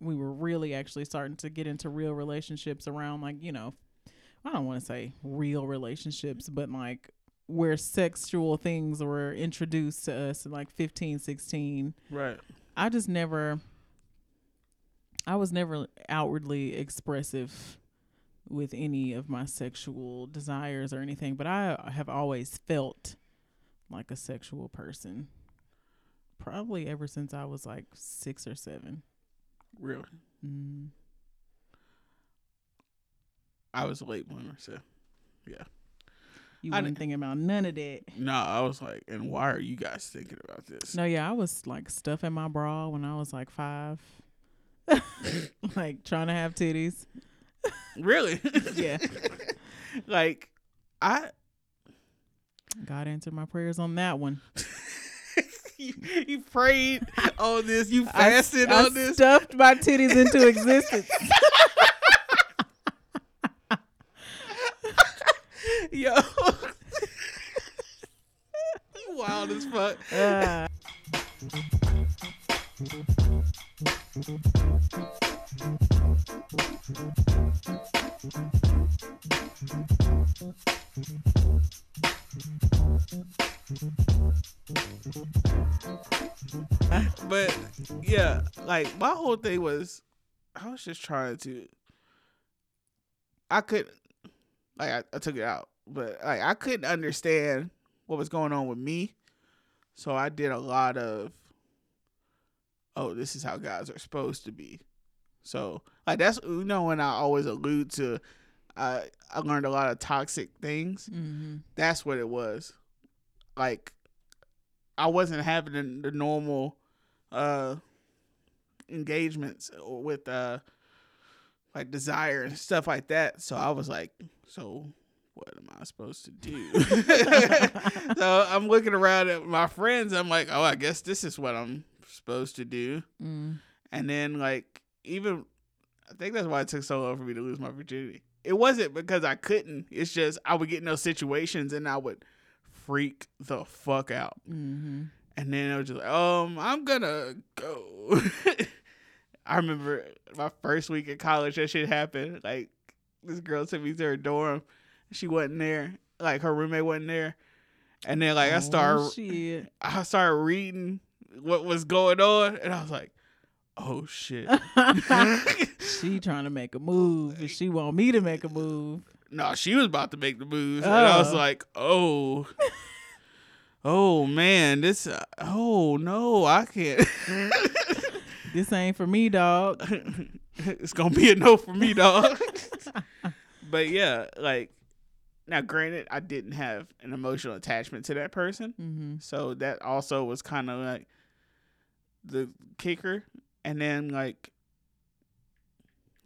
S3: we were really actually starting to get into real relationships around like you know I don't want to say real relationships, but like where sexual things were introduced to us in like 15, 16.
S2: Right.
S3: I just never I was never outwardly expressive with any of my sexual desires or anything, but I have always felt like a sexual person. Probably ever since I was like six or seven.
S2: Really? Mm. I was a late bloomer, so yeah.
S3: You weren't thinking about none of that.
S2: No, I was like, and why are you guys thinking about this?
S3: No, yeah, I was like stuffing my bra when I was like five. like trying to have titties.
S2: Really?
S3: yeah.
S2: like I
S3: God answered my prayers on that one.
S2: you, you prayed on this. You fasted
S3: I,
S2: on this.
S3: Stuffed my titties into existence.
S2: Yo. you wild as fuck.
S3: Uh,
S2: but yeah, like my whole thing was, I was just trying to. I could, like, I, I took it out, but like I couldn't understand what was going on with me, so I did a lot of. Oh, this is how guys are supposed to be. So like that's you know when I always allude to, I I learned a lot of toxic things.
S3: mm-hmm.
S2: That's what it was. Like I wasn't having the, the normal uh engagements with uh like desire and stuff like that. So I was like, so what am I supposed to do? so I'm looking around at my friends. I'm like, oh, I guess this is what I'm supposed to do.
S3: Mm.
S2: And then like even I think that's why it took so long for me to lose my virginity. It wasn't because I couldn't. It's just I would get in those situations and I would freak the fuck out.
S3: Mm-hmm.
S2: And then I was just like, um, I'm gonna go. I remember my first week at college, that shit happened. Like this girl took me to her dorm. She wasn't there. Like her roommate wasn't there. And then like I started
S3: Oh, shit.
S2: I started reading what was going on and I was like, oh shit.
S3: she trying to make a move, and she want me to make a move.
S2: no, she was about to make the moves. And I was
S3: Oh.
S2: like, oh. Oh man, this uh, oh no, I can't.
S3: This ain't for me, dog.
S2: it's gonna be a no for me, dog. but yeah, like now, granted, I didn't have an emotional attachment to that person,
S3: Mm-hmm.
S2: so that also was kind of like the kicker. And then like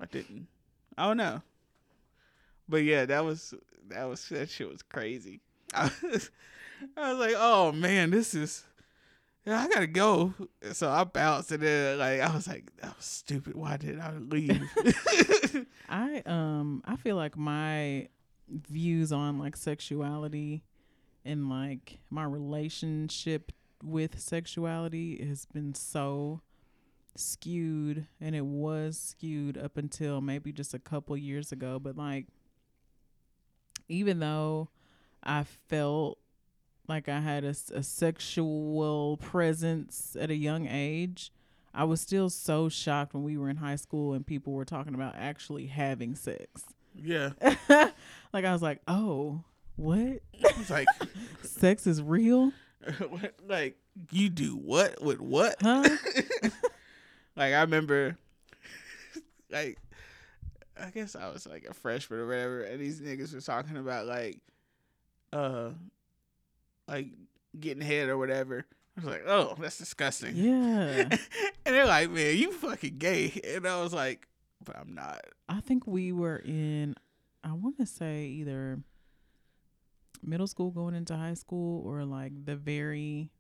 S2: I didn't, I don't know. But yeah, that was that was that shit was crazy. I was, I was like, oh man, this is. Yeah, I gotta go. So I bounced and then like I was like, that was stupid. Why did I leave?
S3: I um I feel like my views on like sexuality and like my relationship with sexuality has been so skewed and it was skewed up until maybe just a couple years ago but like even though I felt like I had a sexual presence at a young age I was still so shocked when we were in high school and people were talking about actually having sex.
S2: yeah,
S3: like I was like, "Oh, what?
S2: it's like,
S3: Sex is real?"
S2: like you do what with what?
S3: Huh?
S2: like I remember, like I guess I was like a freshman or whatever, and these niggas were talking about like, uh, like getting head or whatever. I was like, oh, that's disgusting.
S3: Yeah.
S2: and they're like, man, you fucking gay, and I was like, but I'm not.
S3: I think we were in I want to say either middle school going into high school or like the very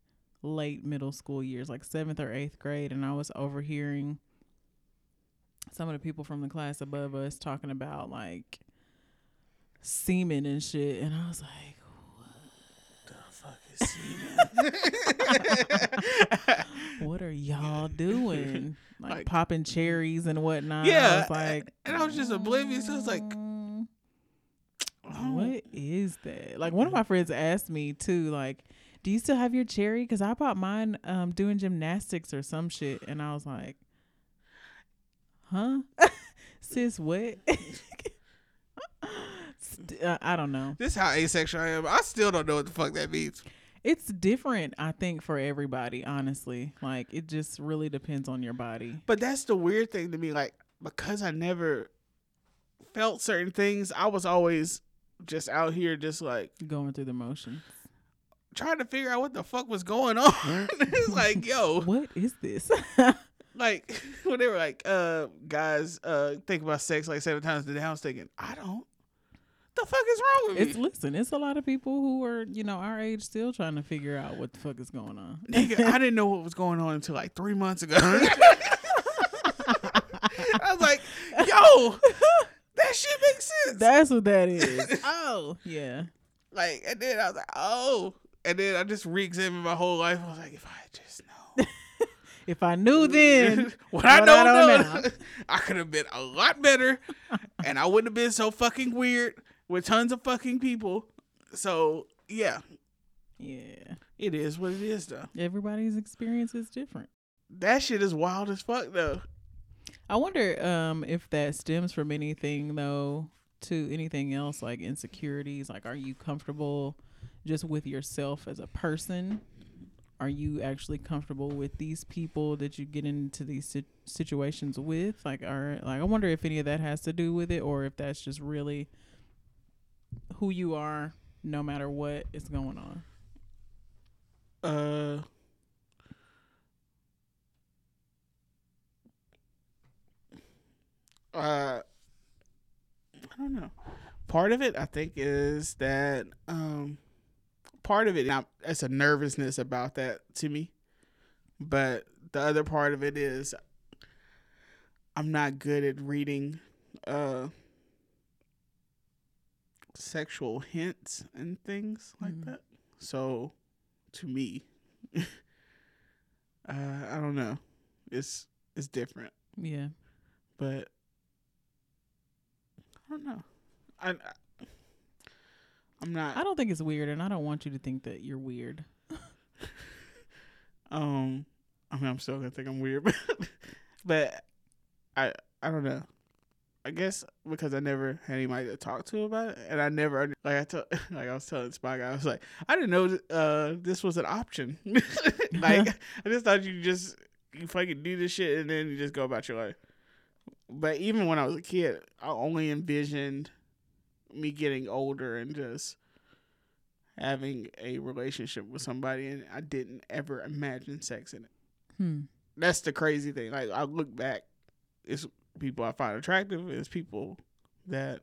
S3: late middle school years, like 7th or 8th grade and I was overhearing some of the people from the class above us talking about like semen and shit and I was like "What the fuck is semen. what are y'all doing? Like,
S2: Like-
S3: popping cherries and whatnot. I
S2: Yeah,
S3: was like,
S2: and I was just oblivious. I was like,
S3: "Mm,
S2: oh,
S3: what is that? Like one of my friends asked me too, like, do you still have your cherry? Because I bought mine um doing gymnastics or some shit, and I was like, huh, sis, what? Uh, I don't know.
S2: this is how asexual I am. I still don't know what the fuck that means.
S3: It's different, I think, for everybody. Honestly, like it just really depends on your body.
S2: But that's the weird thing to me. Like because I never felt certain things, I was always just out here, just like
S3: Going through the motions.
S2: trying to figure out what the fuck was going on. it's like, yo,
S3: What is this?
S2: like when they were like, uh, guys, uh, think about sex like seven times a day. I was thinking, I don't. The the fuck is wrong with me.
S3: It's
S2: me?
S3: listen, it's a lot of people who are, you know, our age still trying to figure out what the fuck is going on.
S2: Nigga, I didn't know what was going on until like three months ago. I was like, yo, that shit makes sense.
S3: That's what that is. oh, yeah.
S2: like, and then I was like, oh. And then I just re-examined my whole life. I was like, if I just know
S3: If I knew then,
S2: what I
S3: what
S2: know
S3: I don't
S2: now,
S3: know.
S2: I could have been a lot better, and I wouldn't have been so fucking weird with tons of fucking people. So yeah,
S3: yeah,
S2: it is what it is, though.
S3: everybody's experience is different.
S2: That shit is wild as fuck, though.
S3: I wonder um, if that stems from anything though to anything else like insecurities. Like, are you comfortable just with yourself as a person? Are you actually comfortable with these people that you get into these si- situations with? Like, are like I wonder if any of that has to do with it, or if that's just really who you are, no matter what is going on.
S2: Uh, Part of it, I think, is that um, part of it, now, it's a nervousness about that to me. But the other part of it is I'm not good at reading uh sexual hints and things like
S3: Mhm.
S2: that. So to me, uh, I don't know. It's it's different,
S3: Yeah,
S2: but I don't know. I, I I'm not.
S3: I don't think it's weird, and I don't want you to think that you're weird.
S2: Um, I mean, I'm still gonna think I'm weird, but I I don't know. I guess because I never had anybody to talk to about it, and I never like I told like I was telling Spike, I was like, I didn't know uh this was an option. like I just thought you just you fucking do this shit and then you just go about your life. But even when I was a kid, I only envisioned me getting older and just having a relationship with somebody, and I didn't ever imagine sex in it.
S3: Hmm.
S2: That's the crazy thing. Like I look back, it's people I find attractive. It's people that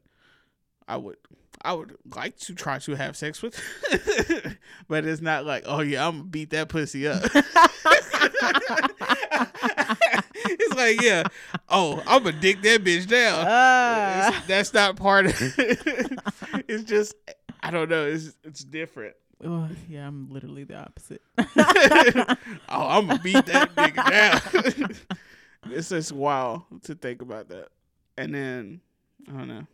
S2: I would I would like to try to have sex with, but it's not like oh yeah I'm gonna beat that pussy up. like yeah oh I'm gonna dick that bitch down.
S3: Ah.
S2: It's- that's not part of it. it's just I don't know. It's it's different.
S3: Oh, yeah, I'm literally the opposite.
S2: oh, I'm gonna beat that nigga down. it's just wild to think about that. And then I don't know.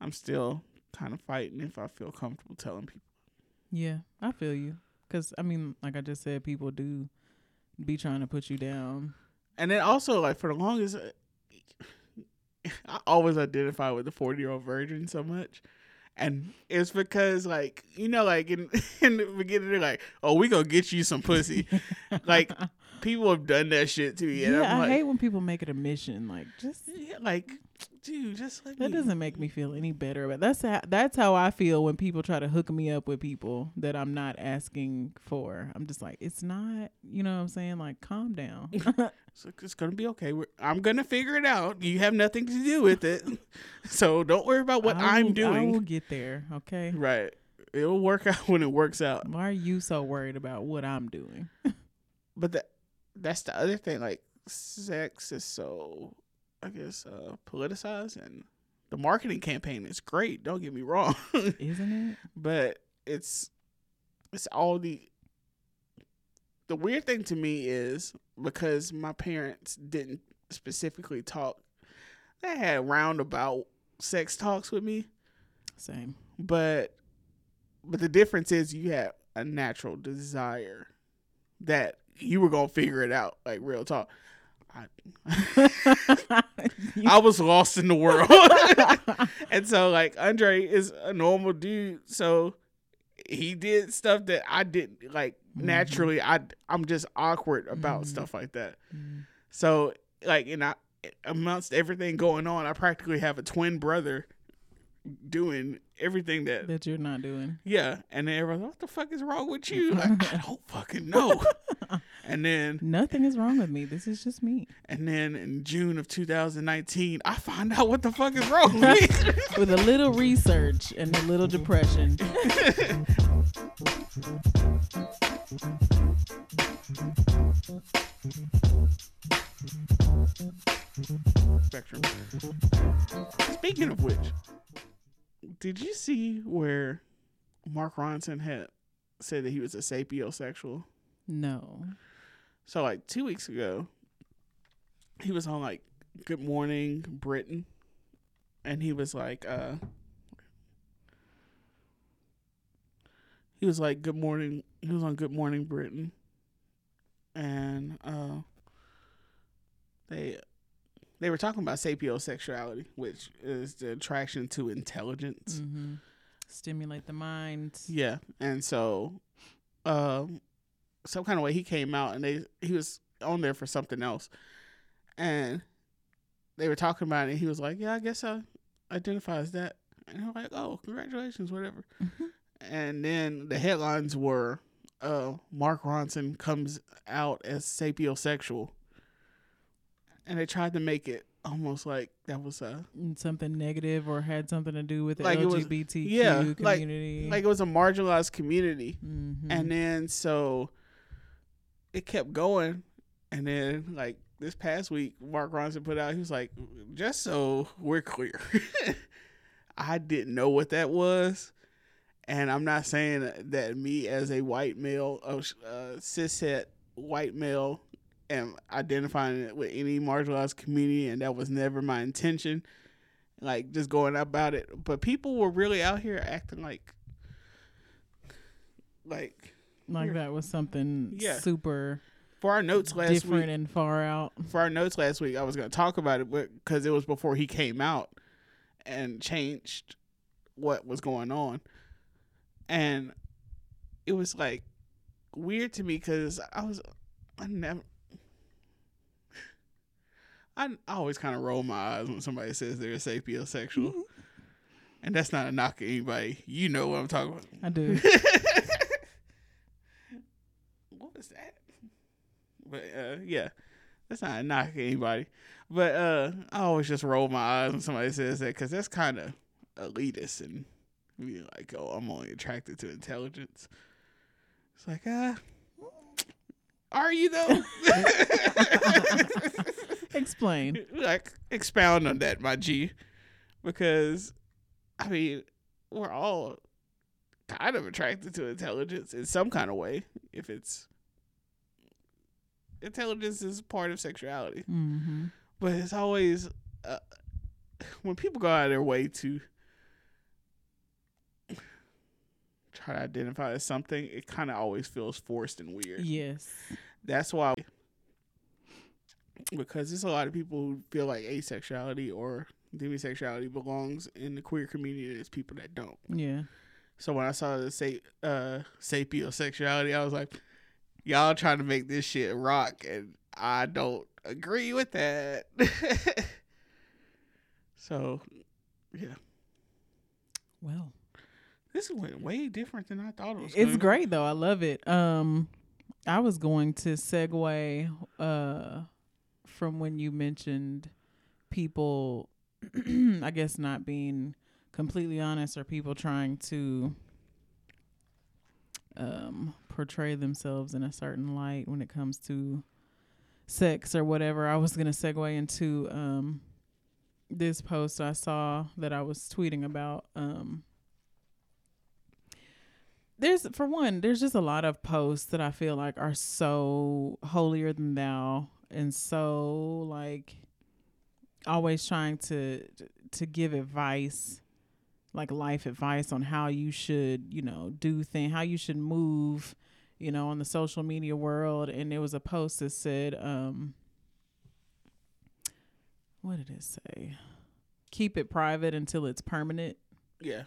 S2: I'm still kind of fighting if I feel comfortable telling people.
S3: yeah, I feel you. Cause I mean, like I just said, people do be trying to put you down.
S2: And then also like for the longest, uh, I always identify with the 40 year old virgin so much. And it's because like you know like in in the beginning they're like oh we gonna get you some pussy like people have done that shit to me and
S3: yeah,
S2: I'm
S3: I hate when people make it a mission. Like, just
S2: yeah, like dude just let
S3: that
S2: me
S3: doesn't make me feel any better. But that's how that's how I feel when people try to hook me up with people that I'm not asking for. I'm just like, it's not. You know what I'm saying? Like, calm down.
S2: So it's gonna be okay. We're, I'm gonna figure it out. You have nothing to do with it, so don't worry about what
S3: I
S2: I'm
S3: doing. I will get there. Okay.
S2: Right, it'll work out when it works out.
S3: Why are you so worried about what I'm doing?
S2: But that that's the other thing. Like sex is so, I guess, uh, politicized, and the marketing campaign is great. Don't get me wrong,
S3: Isn't it?
S2: but it's it's all the the weird thing to me is because my parents didn't specifically talk they had roundabout sex talks with me
S3: Same.
S2: but but the difference is you have a natural desire that you were gonna figure it out like real talk I, I was lost in the world and so like andre is a normal dude so he did stuff that i didn't like
S3: Mhm.
S2: naturally i i'm just awkward about
S3: Mhm.
S2: stuff like that
S3: Mm.
S2: so like and i amongst everything going on i practically have a twin brother doing everything that
S3: that you're not doing.
S2: yeah and then everyone's like, what the fuck is wrong with you like, i don't fucking know and then
S3: nothing is wrong with me. This is just me.
S2: And then in June of 2019, I find out what the fuck is wrong with me.
S3: with a little research and a little depression.
S2: Spectrum. Speaking of which, did you see where Mark Ronson had said that he was a sapiosexual?
S3: No.
S2: So like two weeks ago, he was on like Good Morning Britain, and he was like, uh, he was like Good Morning. He was on Good Morning Britain, and uh, they they were talking about sapiosexuality, which is the attraction to intelligence.
S3: Mm-hmm. Stimulate the mind.
S2: Yeah, and so, um, some kind of way he came out, and they he was on there for something else, and they were talking about it. And he was like, "Yeah, I guess I identify as that," and I'm like, "Oh, congratulations, whatever." Mm-hmm. And then the headlines were, uh, "Mark Ronson comes out as sapiosexual." And they tried to make it almost like that was a
S3: something negative or had something to do with the like LGBTQ was, yeah, community.
S2: Like, like, it was a marginalized community. Mm-hmm. And then so it kept going. And then like this past week, Mark Ronson put out, he was like, just so we're clear, I didn't know what that was. And I'm not saying that me as a white male, uh, cishet white male, am identifying with any marginalized community, and that was never my intention. Like just going about it, but people were really out here acting like, like,
S3: like that was something yeah. super.
S2: For our notes last
S3: different
S2: week,
S3: and far out.
S2: For our notes last week, I was going to talk about it, but because it was before he came out and changed what was going on, and it was like weird to me because I was I never I, I always kind of roll my eyes when somebody says they're a sapiosexual. Mm-hmm. And that's not a knock at anybody. You know what I'm talking about.
S3: I do.
S2: what was that? But uh, yeah, that's not a knock at anybody. But uh, I always just roll my eyes when somebody says that because that's kind of elitist and be like, oh, I'm only attracted to intelligence. It's like, uh, are you though?
S3: Explain.
S2: Like expound on that, my G, because I mean we're all kind of attracted to intelligence in some kind of way. If it's intelligence is part of sexuality, mm-hmm. but it's always uh, when people go out of their way to try to identify as something, it kind of always feels forced and weird.
S3: Yes,
S2: that's why because there's a lot of people who feel like asexuality or demisexuality belongs in the queer community. There's people that don't.
S3: Yeah.
S2: So when I saw the say uh sapiosexuality, I was like, y'all trying to make this shit rock, and I don't agree with that. so, yeah.
S3: Well,
S2: this went way different than I thought it was.
S3: It's great though. I love it. Um, I was going to segue uh from when you mentioned people, I guess, not being completely honest or people trying to um, portray themselves in a certain light when it comes to sex or whatever. I was going to segue into um, this post I saw that I was tweeting about. Um, there's for one, there's just a lot of posts that I feel like are so holier than thou and so like always trying to to give advice like life advice on how you should you know do things how you should move you know on the social media world. And there was a post that said um what did it say? Keep it private until it's permanent.
S2: Yeah.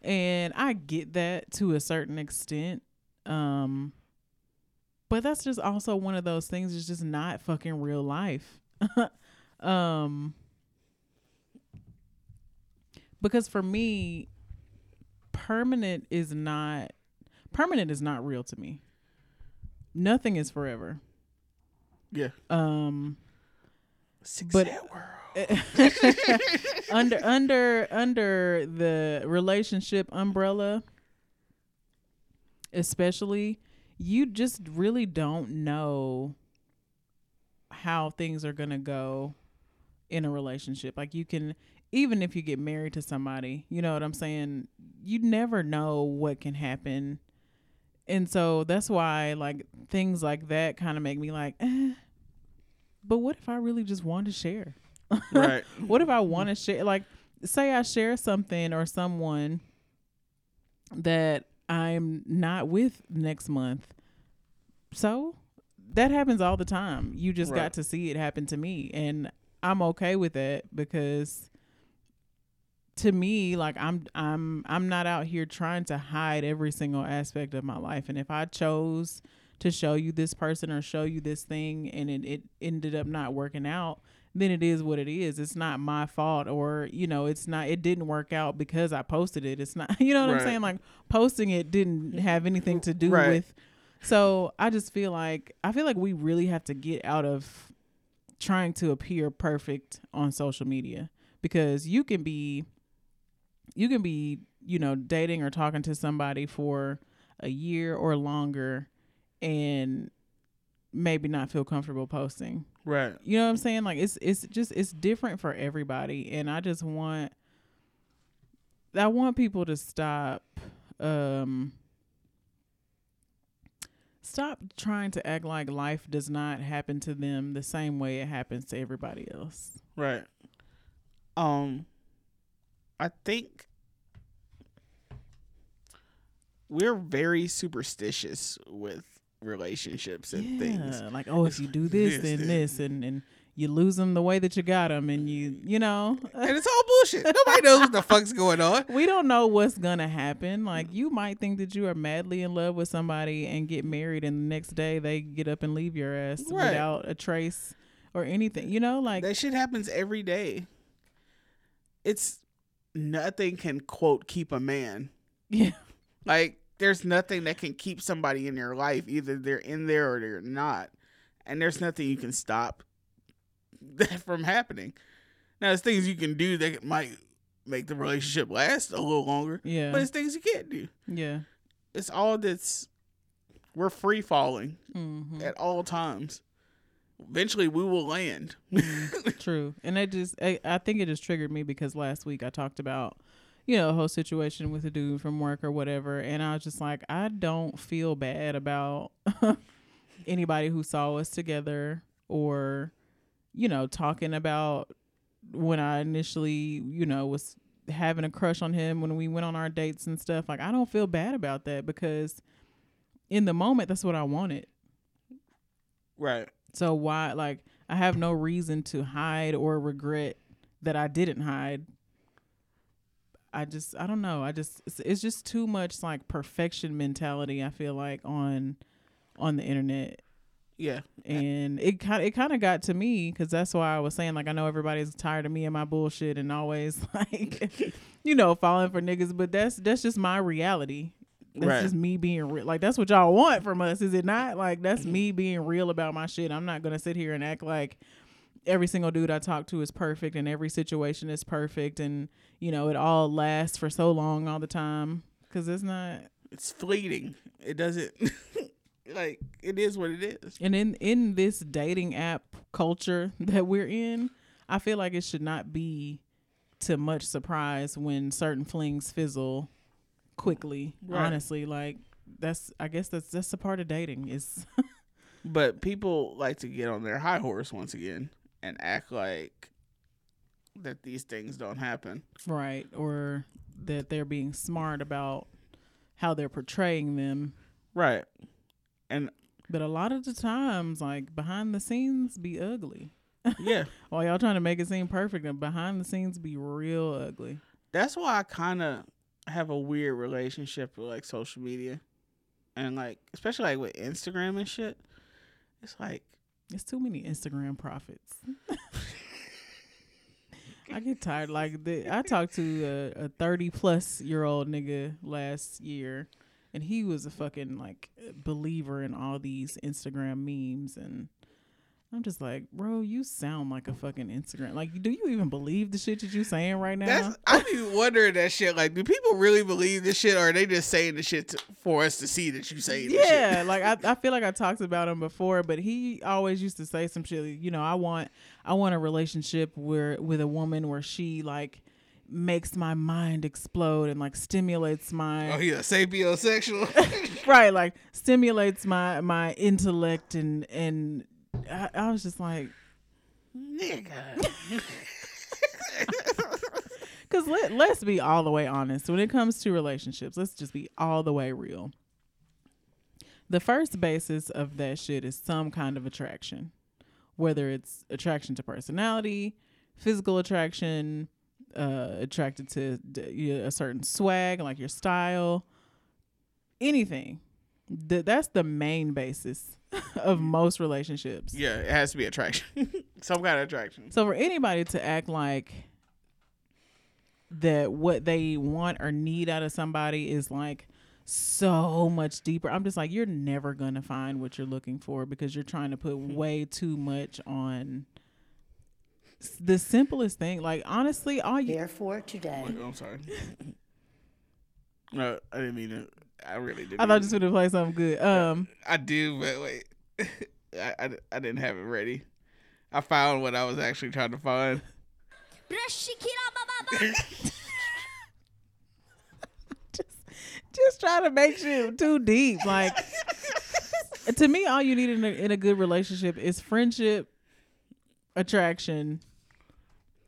S3: And i get that to a certain extent. Um but that's just also one of those things it's just not fucking real life um because for me permanent is not permanent is not real to me nothing is forever.
S2: Yeah.
S3: Um
S2: Six
S3: but
S2: world.
S3: under under under the relationship umbrella especially you just really don't know how things are going to go in a relationship like you can even if you get married to somebody you know what i'm saying you never know what can happen and so that's why like things like that kind of make me like eh, but what if i really just want to share
S2: right.
S3: what if I want to share? Like, say I share something or someone that I'm not with next month. So that happens all the time. You just
S2: Right.
S3: got to see it happen to me. And I'm okay with that because to me like I'm I'm I'm not out here trying to hide every single aspect of my life and if I chose to show you this person or show you this thing and it, it ended up not working out then it is what it is. It's not my fault or you know it's not it didn't work out because I posted it. It's not you know what I'm saying? Like posting it didn't have anything to do
S2: Right.
S3: with. So I just feel like I feel like we really have to get out of trying to appear perfect on social media because you can be you can be, you know, dating or talking to somebody for a year or longer and maybe not feel comfortable posting.
S2: Right.
S3: You know what I'm saying? Like it's it's just it's different for everybody and I just want I want people to stop um stop trying to act like life does not happen to them the same way it happens to everybody else.
S2: Right. Um I think we're very superstitious with relationships and things.
S3: like oh, if you do this,
S2: This,
S3: then
S2: this.
S3: this, and and you lose them the way that you got them, and you you know.
S2: And it's all bullshit. Nobody knows what the fuck's going on.
S3: we don't know what's gonna happen. Like you might think that you are madly in love with somebody and get married, and the next day they get up and leave your ass
S2: Right.
S3: without a trace or anything. You know, like
S2: That shit happens every day. It's nothing can quote keep a man.
S3: yeah,
S2: Like there's nothing that can keep somebody in your life. Either they're in there or they're not. And there's nothing you can stop that from happening. Now there's things you can do that might make the relationship last a little longer.
S3: yeah,
S2: But it's things you can't do.
S3: yeah.
S2: It's all that's we're free falling
S3: hmm
S2: at all times. Eventually we will land.
S3: True. And I just I, I think it just triggered me because last week I talked about, you know, a whole situation with a dude from work or whatever. And I was just like, I don't feel bad about anybody who saw us together or, you know, talking about when I initially, you know, was having a crush on him when we went on our dates and stuff. Like I don't feel bad about that because in the moment that's what I wanted.
S2: right.
S3: So why like I have no reason to hide or regret that I didn't hide. I just I don't know. I just it's, it's just too much like perfection mentality I feel like on on the internet
S2: Yeah.
S3: and it kind it kind of got to me cuz that's why I was saying like I know everybody's tired of me and my bullshit and always like you know falling for niggas but that's that's just my reality. That's
S2: Right.
S3: just me being real. Like that's what y'all want from us, is it not? Like that's me being real about my shit. I'm not gonna sit here and act like every single dude I talk to is perfect and every situation is perfect and you know it all lasts for so long all the time because it's not.
S2: It's fleeting. It doesn't like it is what it is.
S3: And in in this dating app culture that we're in, I feel like it should not be to much surprise when certain flings fizzle quickly.
S2: Right.
S3: Honestly, like that's I guess that's that's a part of dating is
S2: But people like to get on their high horse once again and act like that these things don't happen.
S3: right or that they're being smart about how they're portraying them.
S2: Right. And
S3: But a lot of the times, like behind the scenes, be ugly.
S2: yeah,
S3: While y'all trying to make it seem perfect, and behind the scenes be real ugly.
S2: that's why I kind of have a weird relationship with like social media. And like especially like with Instagram and shit. It's like
S3: It's too many Instagram prophets. I get tired. Like the, I talked to a, a thirty plus year old nigga last year, and he was a fucking like believer in all these Instagram memes and I'm just like, bro, you sound like a fucking Instagram. Like, do you even believe the shit that you're saying right now?
S2: That's, I be wondering that shit. Like, do people really believe this shit, or are they just saying the shit to, for us to see that you say
S3: Yeah, like I, I feel like I talked about him before, but he always used to say some shit. You know, I want, I want a relationship where with a woman where she like makes my mind explode and like stimulates my
S2: oh yeah sapiosexual
S3: right like stimulates my my intellect and and I, I was just like
S2: nigga.
S3: Because let, let's be all the way honest. When it comes to relationships let's just be all the way real. The first basis of that shit is some kind of attraction whether it's attraction to personality physical attraction uh, attracted to d- a certain swag, like your style, anything. Th- that's the main basis of most relationships.
S2: Yeah, it has to be attraction, some kind of attraction.
S3: So for anybody to act like that, what they want or need out of somebody is like so much deeper. I'm just like, you're never gonna find what you're looking for because you're trying to put hmm. way too much on the simplest thing. Like honestly, all you
S5: therefore today.
S2: Oh, I'm sorry. no, I didn't mean to. I really didn't.
S3: I thought you was gonna play something good. Um,
S2: I do, but wait, I, I, I didn't have it ready. I found what I was actually trying to find.
S3: just, just trying to make shit too deep. Like to me, all you need in a, in a good relationship is friendship, attraction,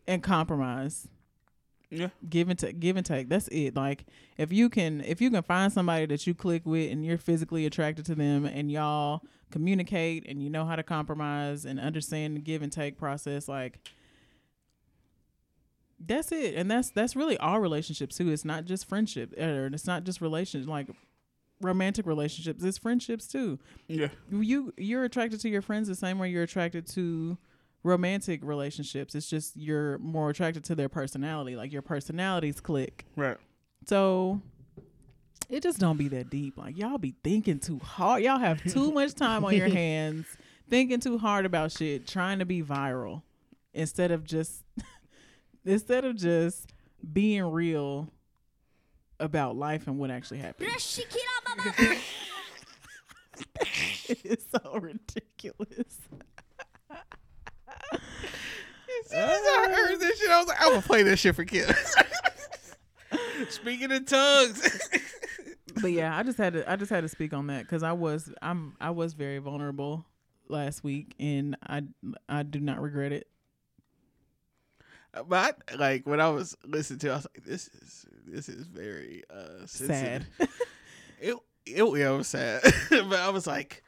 S3: and compromise.
S2: Yeah.
S3: Give and take give and take. That's it. Like if you can if you can find somebody that you click with and you're physically attracted to them and y'all communicate and you know how to compromise and understand the give and take process, like that's it. And that's that's really all relationships too. It's not just friendship er, or it's not just relationships like romantic relationships. It's friendships too.
S2: Yeah.
S3: You you're attracted to your friends the same way you're attracted to romantic relationships. It's just you're more attracted to their personality. Like your personalities click.
S2: Right.
S3: So it just don't be that deep. Like y'all be thinking too hard. Y'all have too much time on your hands, thinking too hard about shit, trying to be viral instead of just instead of just being real about life and what actually happened. it's so ridiculous.
S2: As soon as I heard this shit, I was like, I'm gonna play this shit for kids. Speaking in tongues.
S3: but yeah, I just had to I just had to speak on that because I was I'm I was very vulnerable last week and I I do not regret it.
S2: But I, like when I was listening to, it, I was like, "This is this is very uh,
S3: sad."
S2: it it yeah, it was sad, but I was like,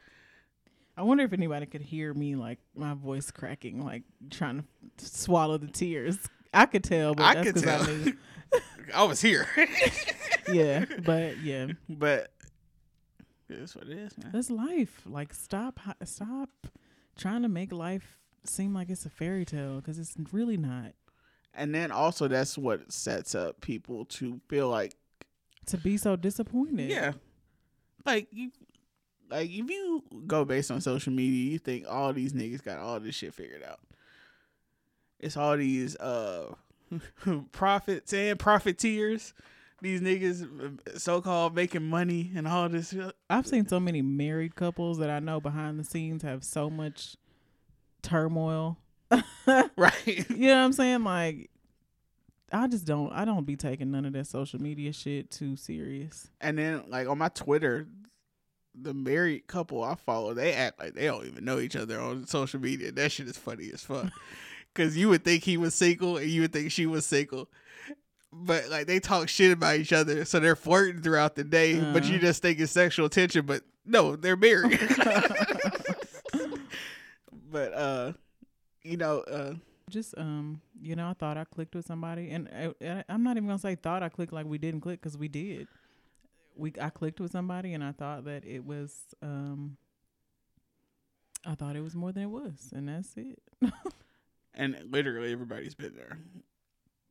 S3: I wonder if anybody could hear me like my voice cracking, like trying to swallow the tears. I could tell, but
S2: I
S3: that's
S2: could tell.
S3: I.
S2: I was here.
S3: yeah, but yeah,
S2: but it's what it is, man.
S3: That's life. Like stop, stop trying to make life seem like it's a fairy tale because it's really not.
S2: And then also that's what sets up people to feel like
S3: to be so disappointed.
S2: Yeah, like you like if you go based on social media, you think all these niggas got all this shit figured out. It's all these uh prophets and profiteers. These niggas so called making money and all this.
S3: I've seen so many married couples that I know behind the scenes have so much turmoil.
S2: right.
S3: You know what I'm saying? Like I just don't I don't be taking none of that social media shit too serious.
S2: And then like on my Twitter, the married couple I follow, they act like they don't even know each other on social media. That shit is funny as fuck. Cause you would think he was single and you would think she was single. But like they talk shit about each other, so they're flirting throughout the day, uh. but you just think it's sexual tension, but no, they're married. but uh you know, uh
S3: just um you know, I thought I clicked with somebody and I, I'm not even to say thought I clicked like we didn't click cuz we did we I clicked with somebody and I thought that it was um I thought it was more than it was and that's it.
S2: and literally everybody's been there.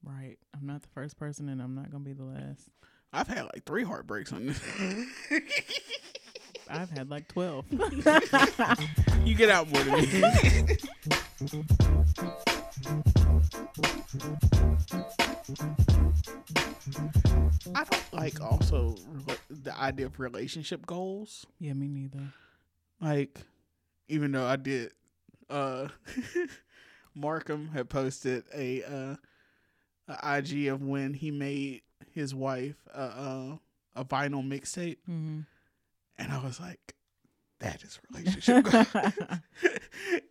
S3: Right. I'm not the first person and I'm not going to be the last.
S2: I've had like three heartbreaks on this.
S3: I've had like twelve.
S2: you get out more than me. I don't like also the idea of relationship goals.
S3: yeah, me neither.
S2: Like, even though I did, uh, Markham had posted a uh, a IG of when he made his wife a uh, a vinyl mixtape,
S3: hmm
S2: and I was like, that is relationship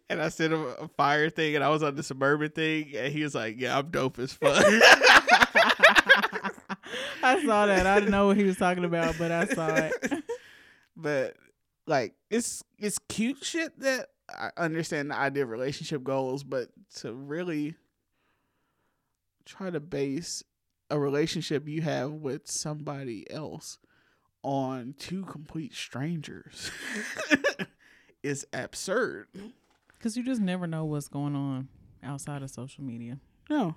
S2: and I sent him a fire thing, and I was on the suburban thing, and he was like, "Yeah, I'm dope as fuck."
S3: I saw that. I didn't know what he was talking about, but I saw it.
S2: but like, it's it's cute shit that I understand the idea of relationship goals, but to really try to base a relationship you have with somebody else on two complete strangers is absurd.
S3: Because you just never know what's going on outside of social media.
S2: No.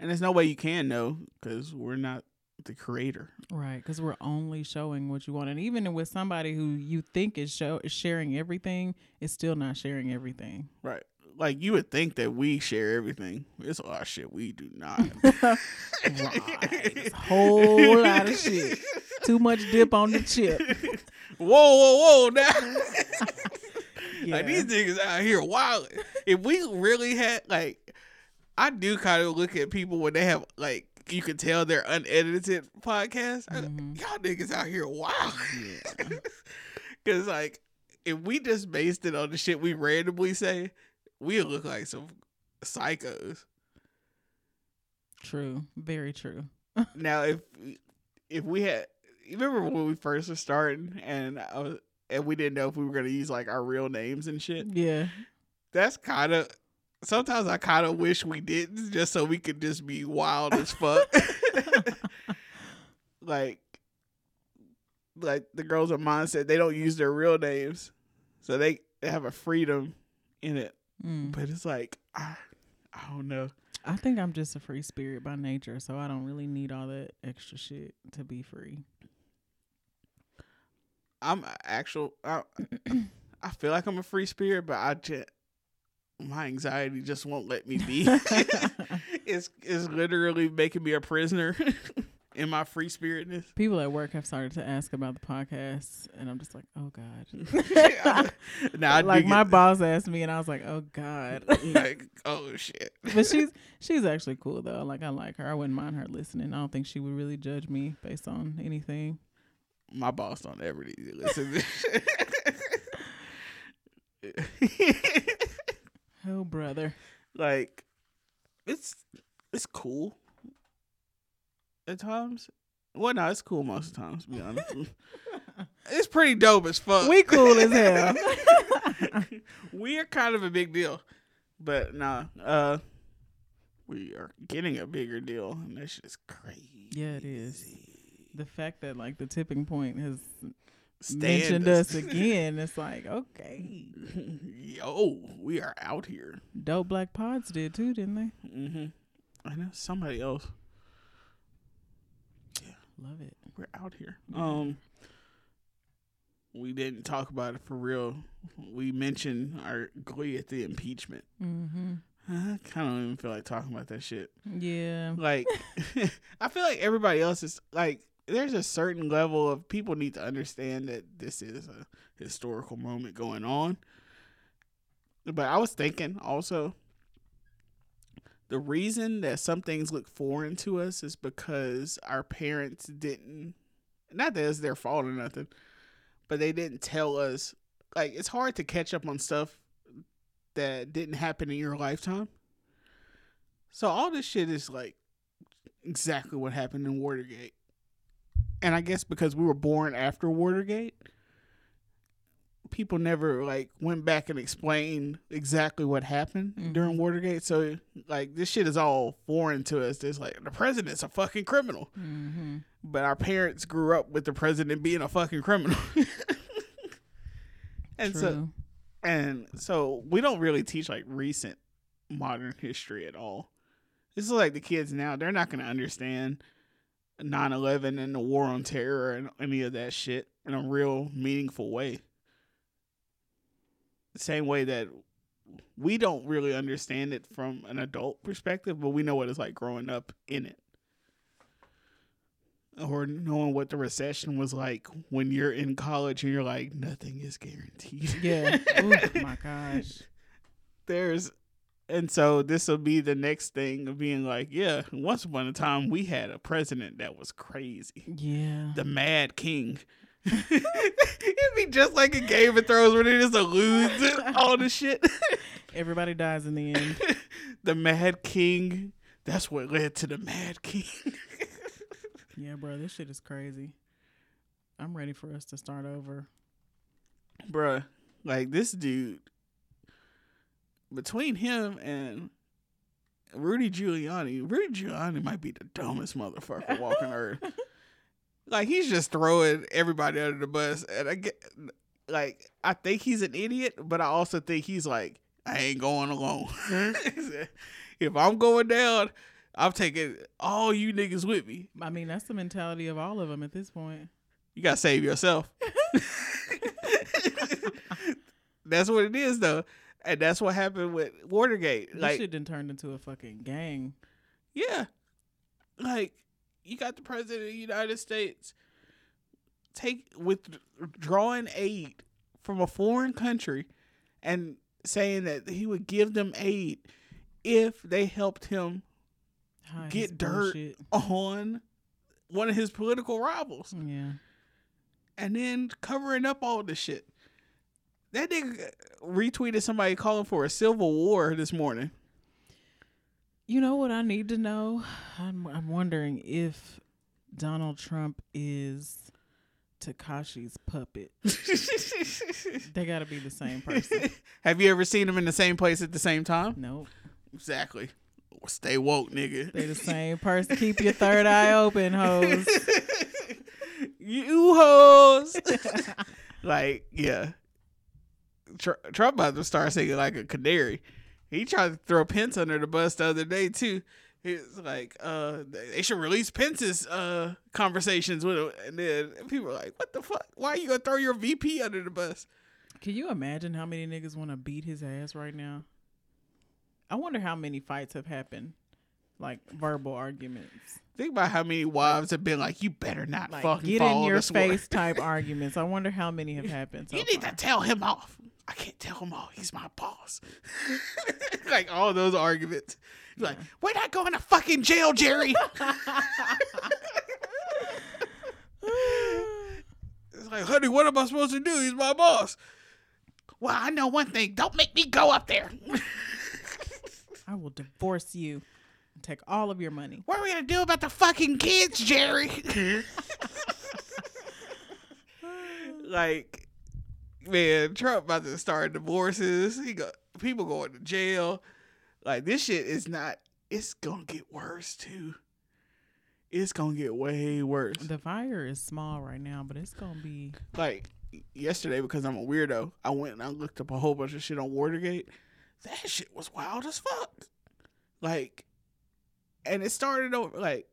S2: And there's no way you can know because we're not the creator.
S3: Right, because we're only showing what you want, and even with somebody who you think is show is sharing everything, it's still not sharing everything.
S2: Right. Like you would think that we share everything. It's a lot of shit we do not.
S3: right, It's a whole lot of shit. Too much dip on the chip.
S2: whoa, whoa, whoa! Now,
S3: Yeah.
S2: like these niggas out here wild. If we really had like, I do kind of look at people when they have like you can tell they're unedited podcasts.
S3: Mhm.
S2: Y'all niggas out here wild.
S3: Yeah.
S2: Cause like if we just based it on the shit we randomly say, we look like some psychos.
S3: True, very true.
S2: now if if we had you remember when we first were starting and I was, and we didn't know if we were gonna use like our real names and shit.
S3: Yeah,
S2: That's kind of sometimes I kind of wish we didn't just so we could just be wild as fuck. like like the girls of mine said they don't use their real names, so they they have a freedom in it.
S3: Mm.
S2: But it's like I, I don't know.
S3: I think I'm just a free spirit by nature, so I don't really need all that extra shit to be free.
S2: I'm actual. I, I feel like I'm a free spirit, but I just my anxiety just won't let me be. it's it's literally making me a prisoner in my free spiritness.
S3: People at work have started to ask about the podcast, and I'm just like, oh god.
S2: now
S3: like my boss asked me, and I was like, oh god.
S2: like oh shit.
S3: but she's she's actually cool though. Like I like her. I wouldn't mind her listening. I don't think she would really judge me based on anything.
S2: my boss don't ever need to listen to this.
S3: Oh brother.
S2: like it's it's cool at times. Well, no, it's cool most of the times. To be honest, it's pretty dope as fuck.
S3: We cool as hell.
S2: we are kind of a big deal, but nah, uh, we are getting a bigger deal, and that's just crazy.
S3: Yeah, it is. The fact that like the tipping point has
S2: Stand
S3: mentioned us again, it's like, okay.
S2: Yo, we are out here.
S3: Dope Black Pods did too, didn't they?
S2: Mm-hmm. I know somebody else.
S3: Love it.
S2: we're out here. Um, we didn't talk about it for real. We mentioned our glee at the impeachment.
S3: Mm-hmm.
S2: I kind of don't even feel like talking about that shit.
S3: Yeah.
S2: Like, I feel like everybody else is like, there's a certain level of people need to understand that this is a historical moment going on. But I was thinking also, the reason that some things look foreign to us is because our parents didn't, not that it's their fault or nothing, but they didn't tell us. Like, it's hard to catch up on stuff that didn't happen in your lifetime. So all this shit is like exactly what happened in Watergate. And I guess because we were born after Watergate, people never like went back and explained exactly what happened
S3: Mhm.
S2: during Watergate. So like this shit is all foreign to us. It's like the president's a fucking criminal.
S3: Mm-hmm.
S2: But our parents grew up with the president being a fucking criminal. and
S3: True.
S2: so and so we don't really teach like recent modern history at all. This is like the kids now, they're not going to understand 9/11 and the war on terror and any of that shit in a real meaningful way. Same way that we don't really understand it from an adult perspective, but we know what it's like growing up in it. Or knowing what the recession was like when you're in college and you're like, nothing is guaranteed.
S3: Yeah. oh my gosh.
S2: There's and so this will be the next thing of being like, yeah, once upon a time we had a president that was crazy.
S3: Yeah.
S2: The Mad King. It'd be just like a Game of Thrones where they just allude all the shit.
S3: Everybody dies in the end.
S2: the Mad King. That's what led to the Mad King.
S3: yeah, bro, this shit is crazy. I'm ready for us to start over.
S2: Bruh, like this dude between him and Rudy Giuliani, Rudy Giuliani might be the dumbest motherfucker walking earth. Like he's just throwing everybody under the bus, and I get like I think he's an idiot, but I also think he's like I ain't going alone. Mm-hmm. if I'm going down, I'm taking all you niggas with me.
S3: I mean, that's the mentality of all of them at this point.
S2: You gotta save yourself. that's what it is, though and that's what happened with Watergate.
S3: This
S2: like,
S3: shit done turned into a fucking gang.
S2: Yeah, like you got the president of the United States take withdrawing aid from a foreign country and saying that he would give them aid if they helped him get dirt bullshit. on one of his political rivals.
S3: Yeah.
S2: And then covering up all the shit. That nigga retweeted somebody calling for a civil war this morning.
S3: You know what I need to know? I'm I'm wondering if Donald Trump is Tekashi's puppet. they got to be the same person.
S2: Have you ever seen them in the same place at the same time?
S3: Nope.
S2: Exactly. Stay woke, nigga.
S3: They the same person. Keep your third eye open, hoes.
S2: you hoes. like, yeah. Tr- Trump about to start singing like a canary. He tried to throw Pence under the bus the other day too. He's like, uh, they should release Pence's uh conversations with him, and then people are like, "What the fuck? Why are you gonna throw your VP under the bus?"
S3: Can you imagine how many niggas want to beat his ass right now? I wonder how many fights have happened, like verbal arguments.
S2: Think about how many wives have been like, "You better not
S3: like,
S2: fucking
S3: get in your face" type arguments. I wonder how many have happened. So
S2: you need
S3: far.
S2: to tell him off. I can't tell him all. He's my boss. like all those arguments. Like, we're not going to fucking jail, Jerry. it's like, honey, what am I supposed to do? He's my boss. Well, I know one thing. Don't make me go up there.
S3: I will divorce you and take all of your money.
S2: What are we gonna do about the fucking kids, Jerry? like man, Trump about to start divorces. He got people going to jail. Like this shit is not. It's gonna get worse too. It's gonna get way worse.
S3: The fire is small right now, but it's gonna be
S2: like yesterday because I'm a weirdo. I went and I looked up a whole bunch of shit on Watergate. That shit was wild as fuck. Like, and it started over like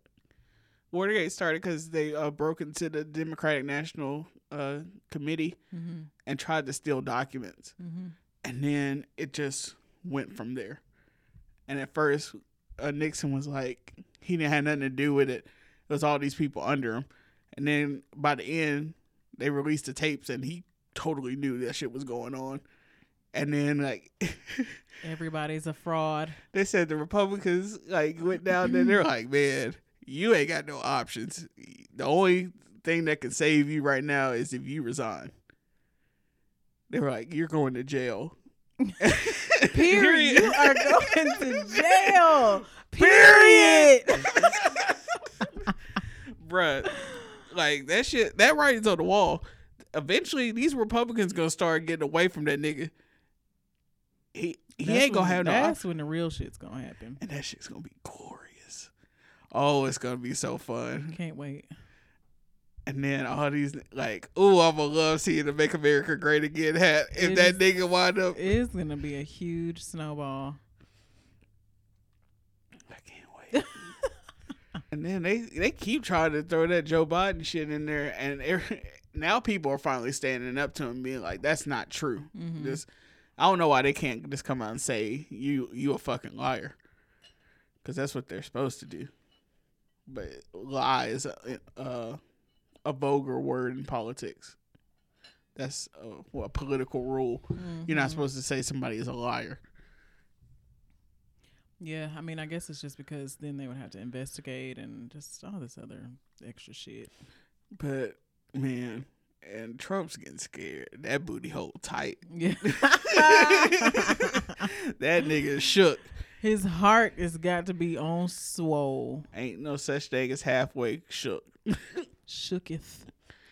S2: Watergate started because they uh, broke into the Democratic National uh, Committee mm-hmm. and tried to steal documents, mm-hmm. and then it just went from there. And at first, uh, Nixon was like, he didn't have nothing to do with it. It was all these people under him. And then by the end, they released the tapes, and he totally knew that shit was going on. And then like
S3: everybody's a fraud.
S2: They said the Republicans like went down there. They're like, man, you ain't got no options. The only thing that can save you right now is if you resign. They were like, you're going to jail.
S3: Period. you are going to jail. Period.
S2: Bruh, like that shit, that writing's on the wall. Eventually, these Republicans gonna start getting away from that nigga. He he that's ain't gonna have
S3: no.
S2: That's
S3: when the real shit's gonna happen,
S2: and that shit's gonna be glorious. Oh, it's gonna be so fun.
S3: Can't wait.
S2: And then all these like, oh, I'm gonna love seeing the "Make America Great Again" hat. If it that is, nigga wind up,
S3: it's gonna be a huge snowball.
S2: I can't wait. And then they they keep trying to throw that Joe Biden shit in there, and now people are finally standing up to him, being like, "That's not true." Mm-hmm. Just I don't know why they can't just come out and say you you a fucking liar, because that's what they're supposed to do. But lies, uh, a vulgar word in politics. That's a, a political rule. Mm-hmm. You're not mm-hmm. supposed to say somebody is a liar.
S3: Yeah, I mean, I guess it's just because then they would have to investigate and just all this other extra shit.
S2: But man, and Trump's getting scared. That booty hole tight.
S3: Yeah.
S2: that nigga shook.
S3: His heart has got to be on swole.
S2: Ain't no such thing as halfway shook.
S3: Shooketh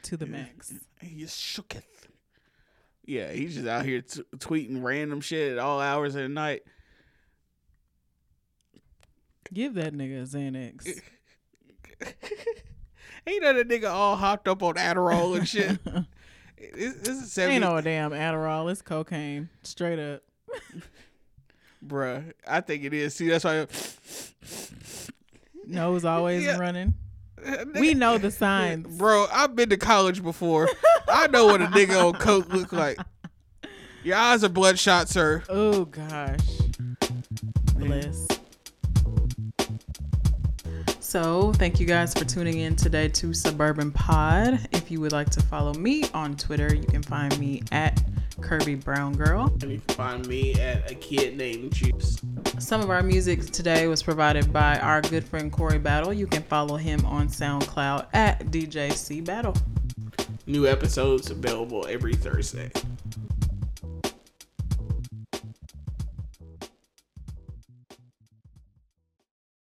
S3: to the max.
S2: He shooketh. Yeah, he's just out here t- tweeting random shit at all hours of the night.
S3: Give that nigga a Xanax.
S2: Ain't that nigga all hopped up on Adderall and shit? this, is 70-
S3: Ain't no damn Adderall. It's cocaine. Straight up.
S2: Bruh, I think it is. See, that's why.
S3: Nose always yeah. running. We know the signs.
S2: Bro, I've been to college before. I know what a nigga on coke look like. Your eyes are bloodshot, sir.
S3: Oh gosh. Bless. So, thank you guys for tuning in today to Suburban Pod. If you would like to follow me on Twitter, you can find me at Kirby Brown Girl.
S2: And you can find me at a kid named Juice.
S3: Some of our music today was provided by our good friend Corey Battle. You can follow him on SoundCloud at DJC Battle.
S2: New episodes available every Thursday.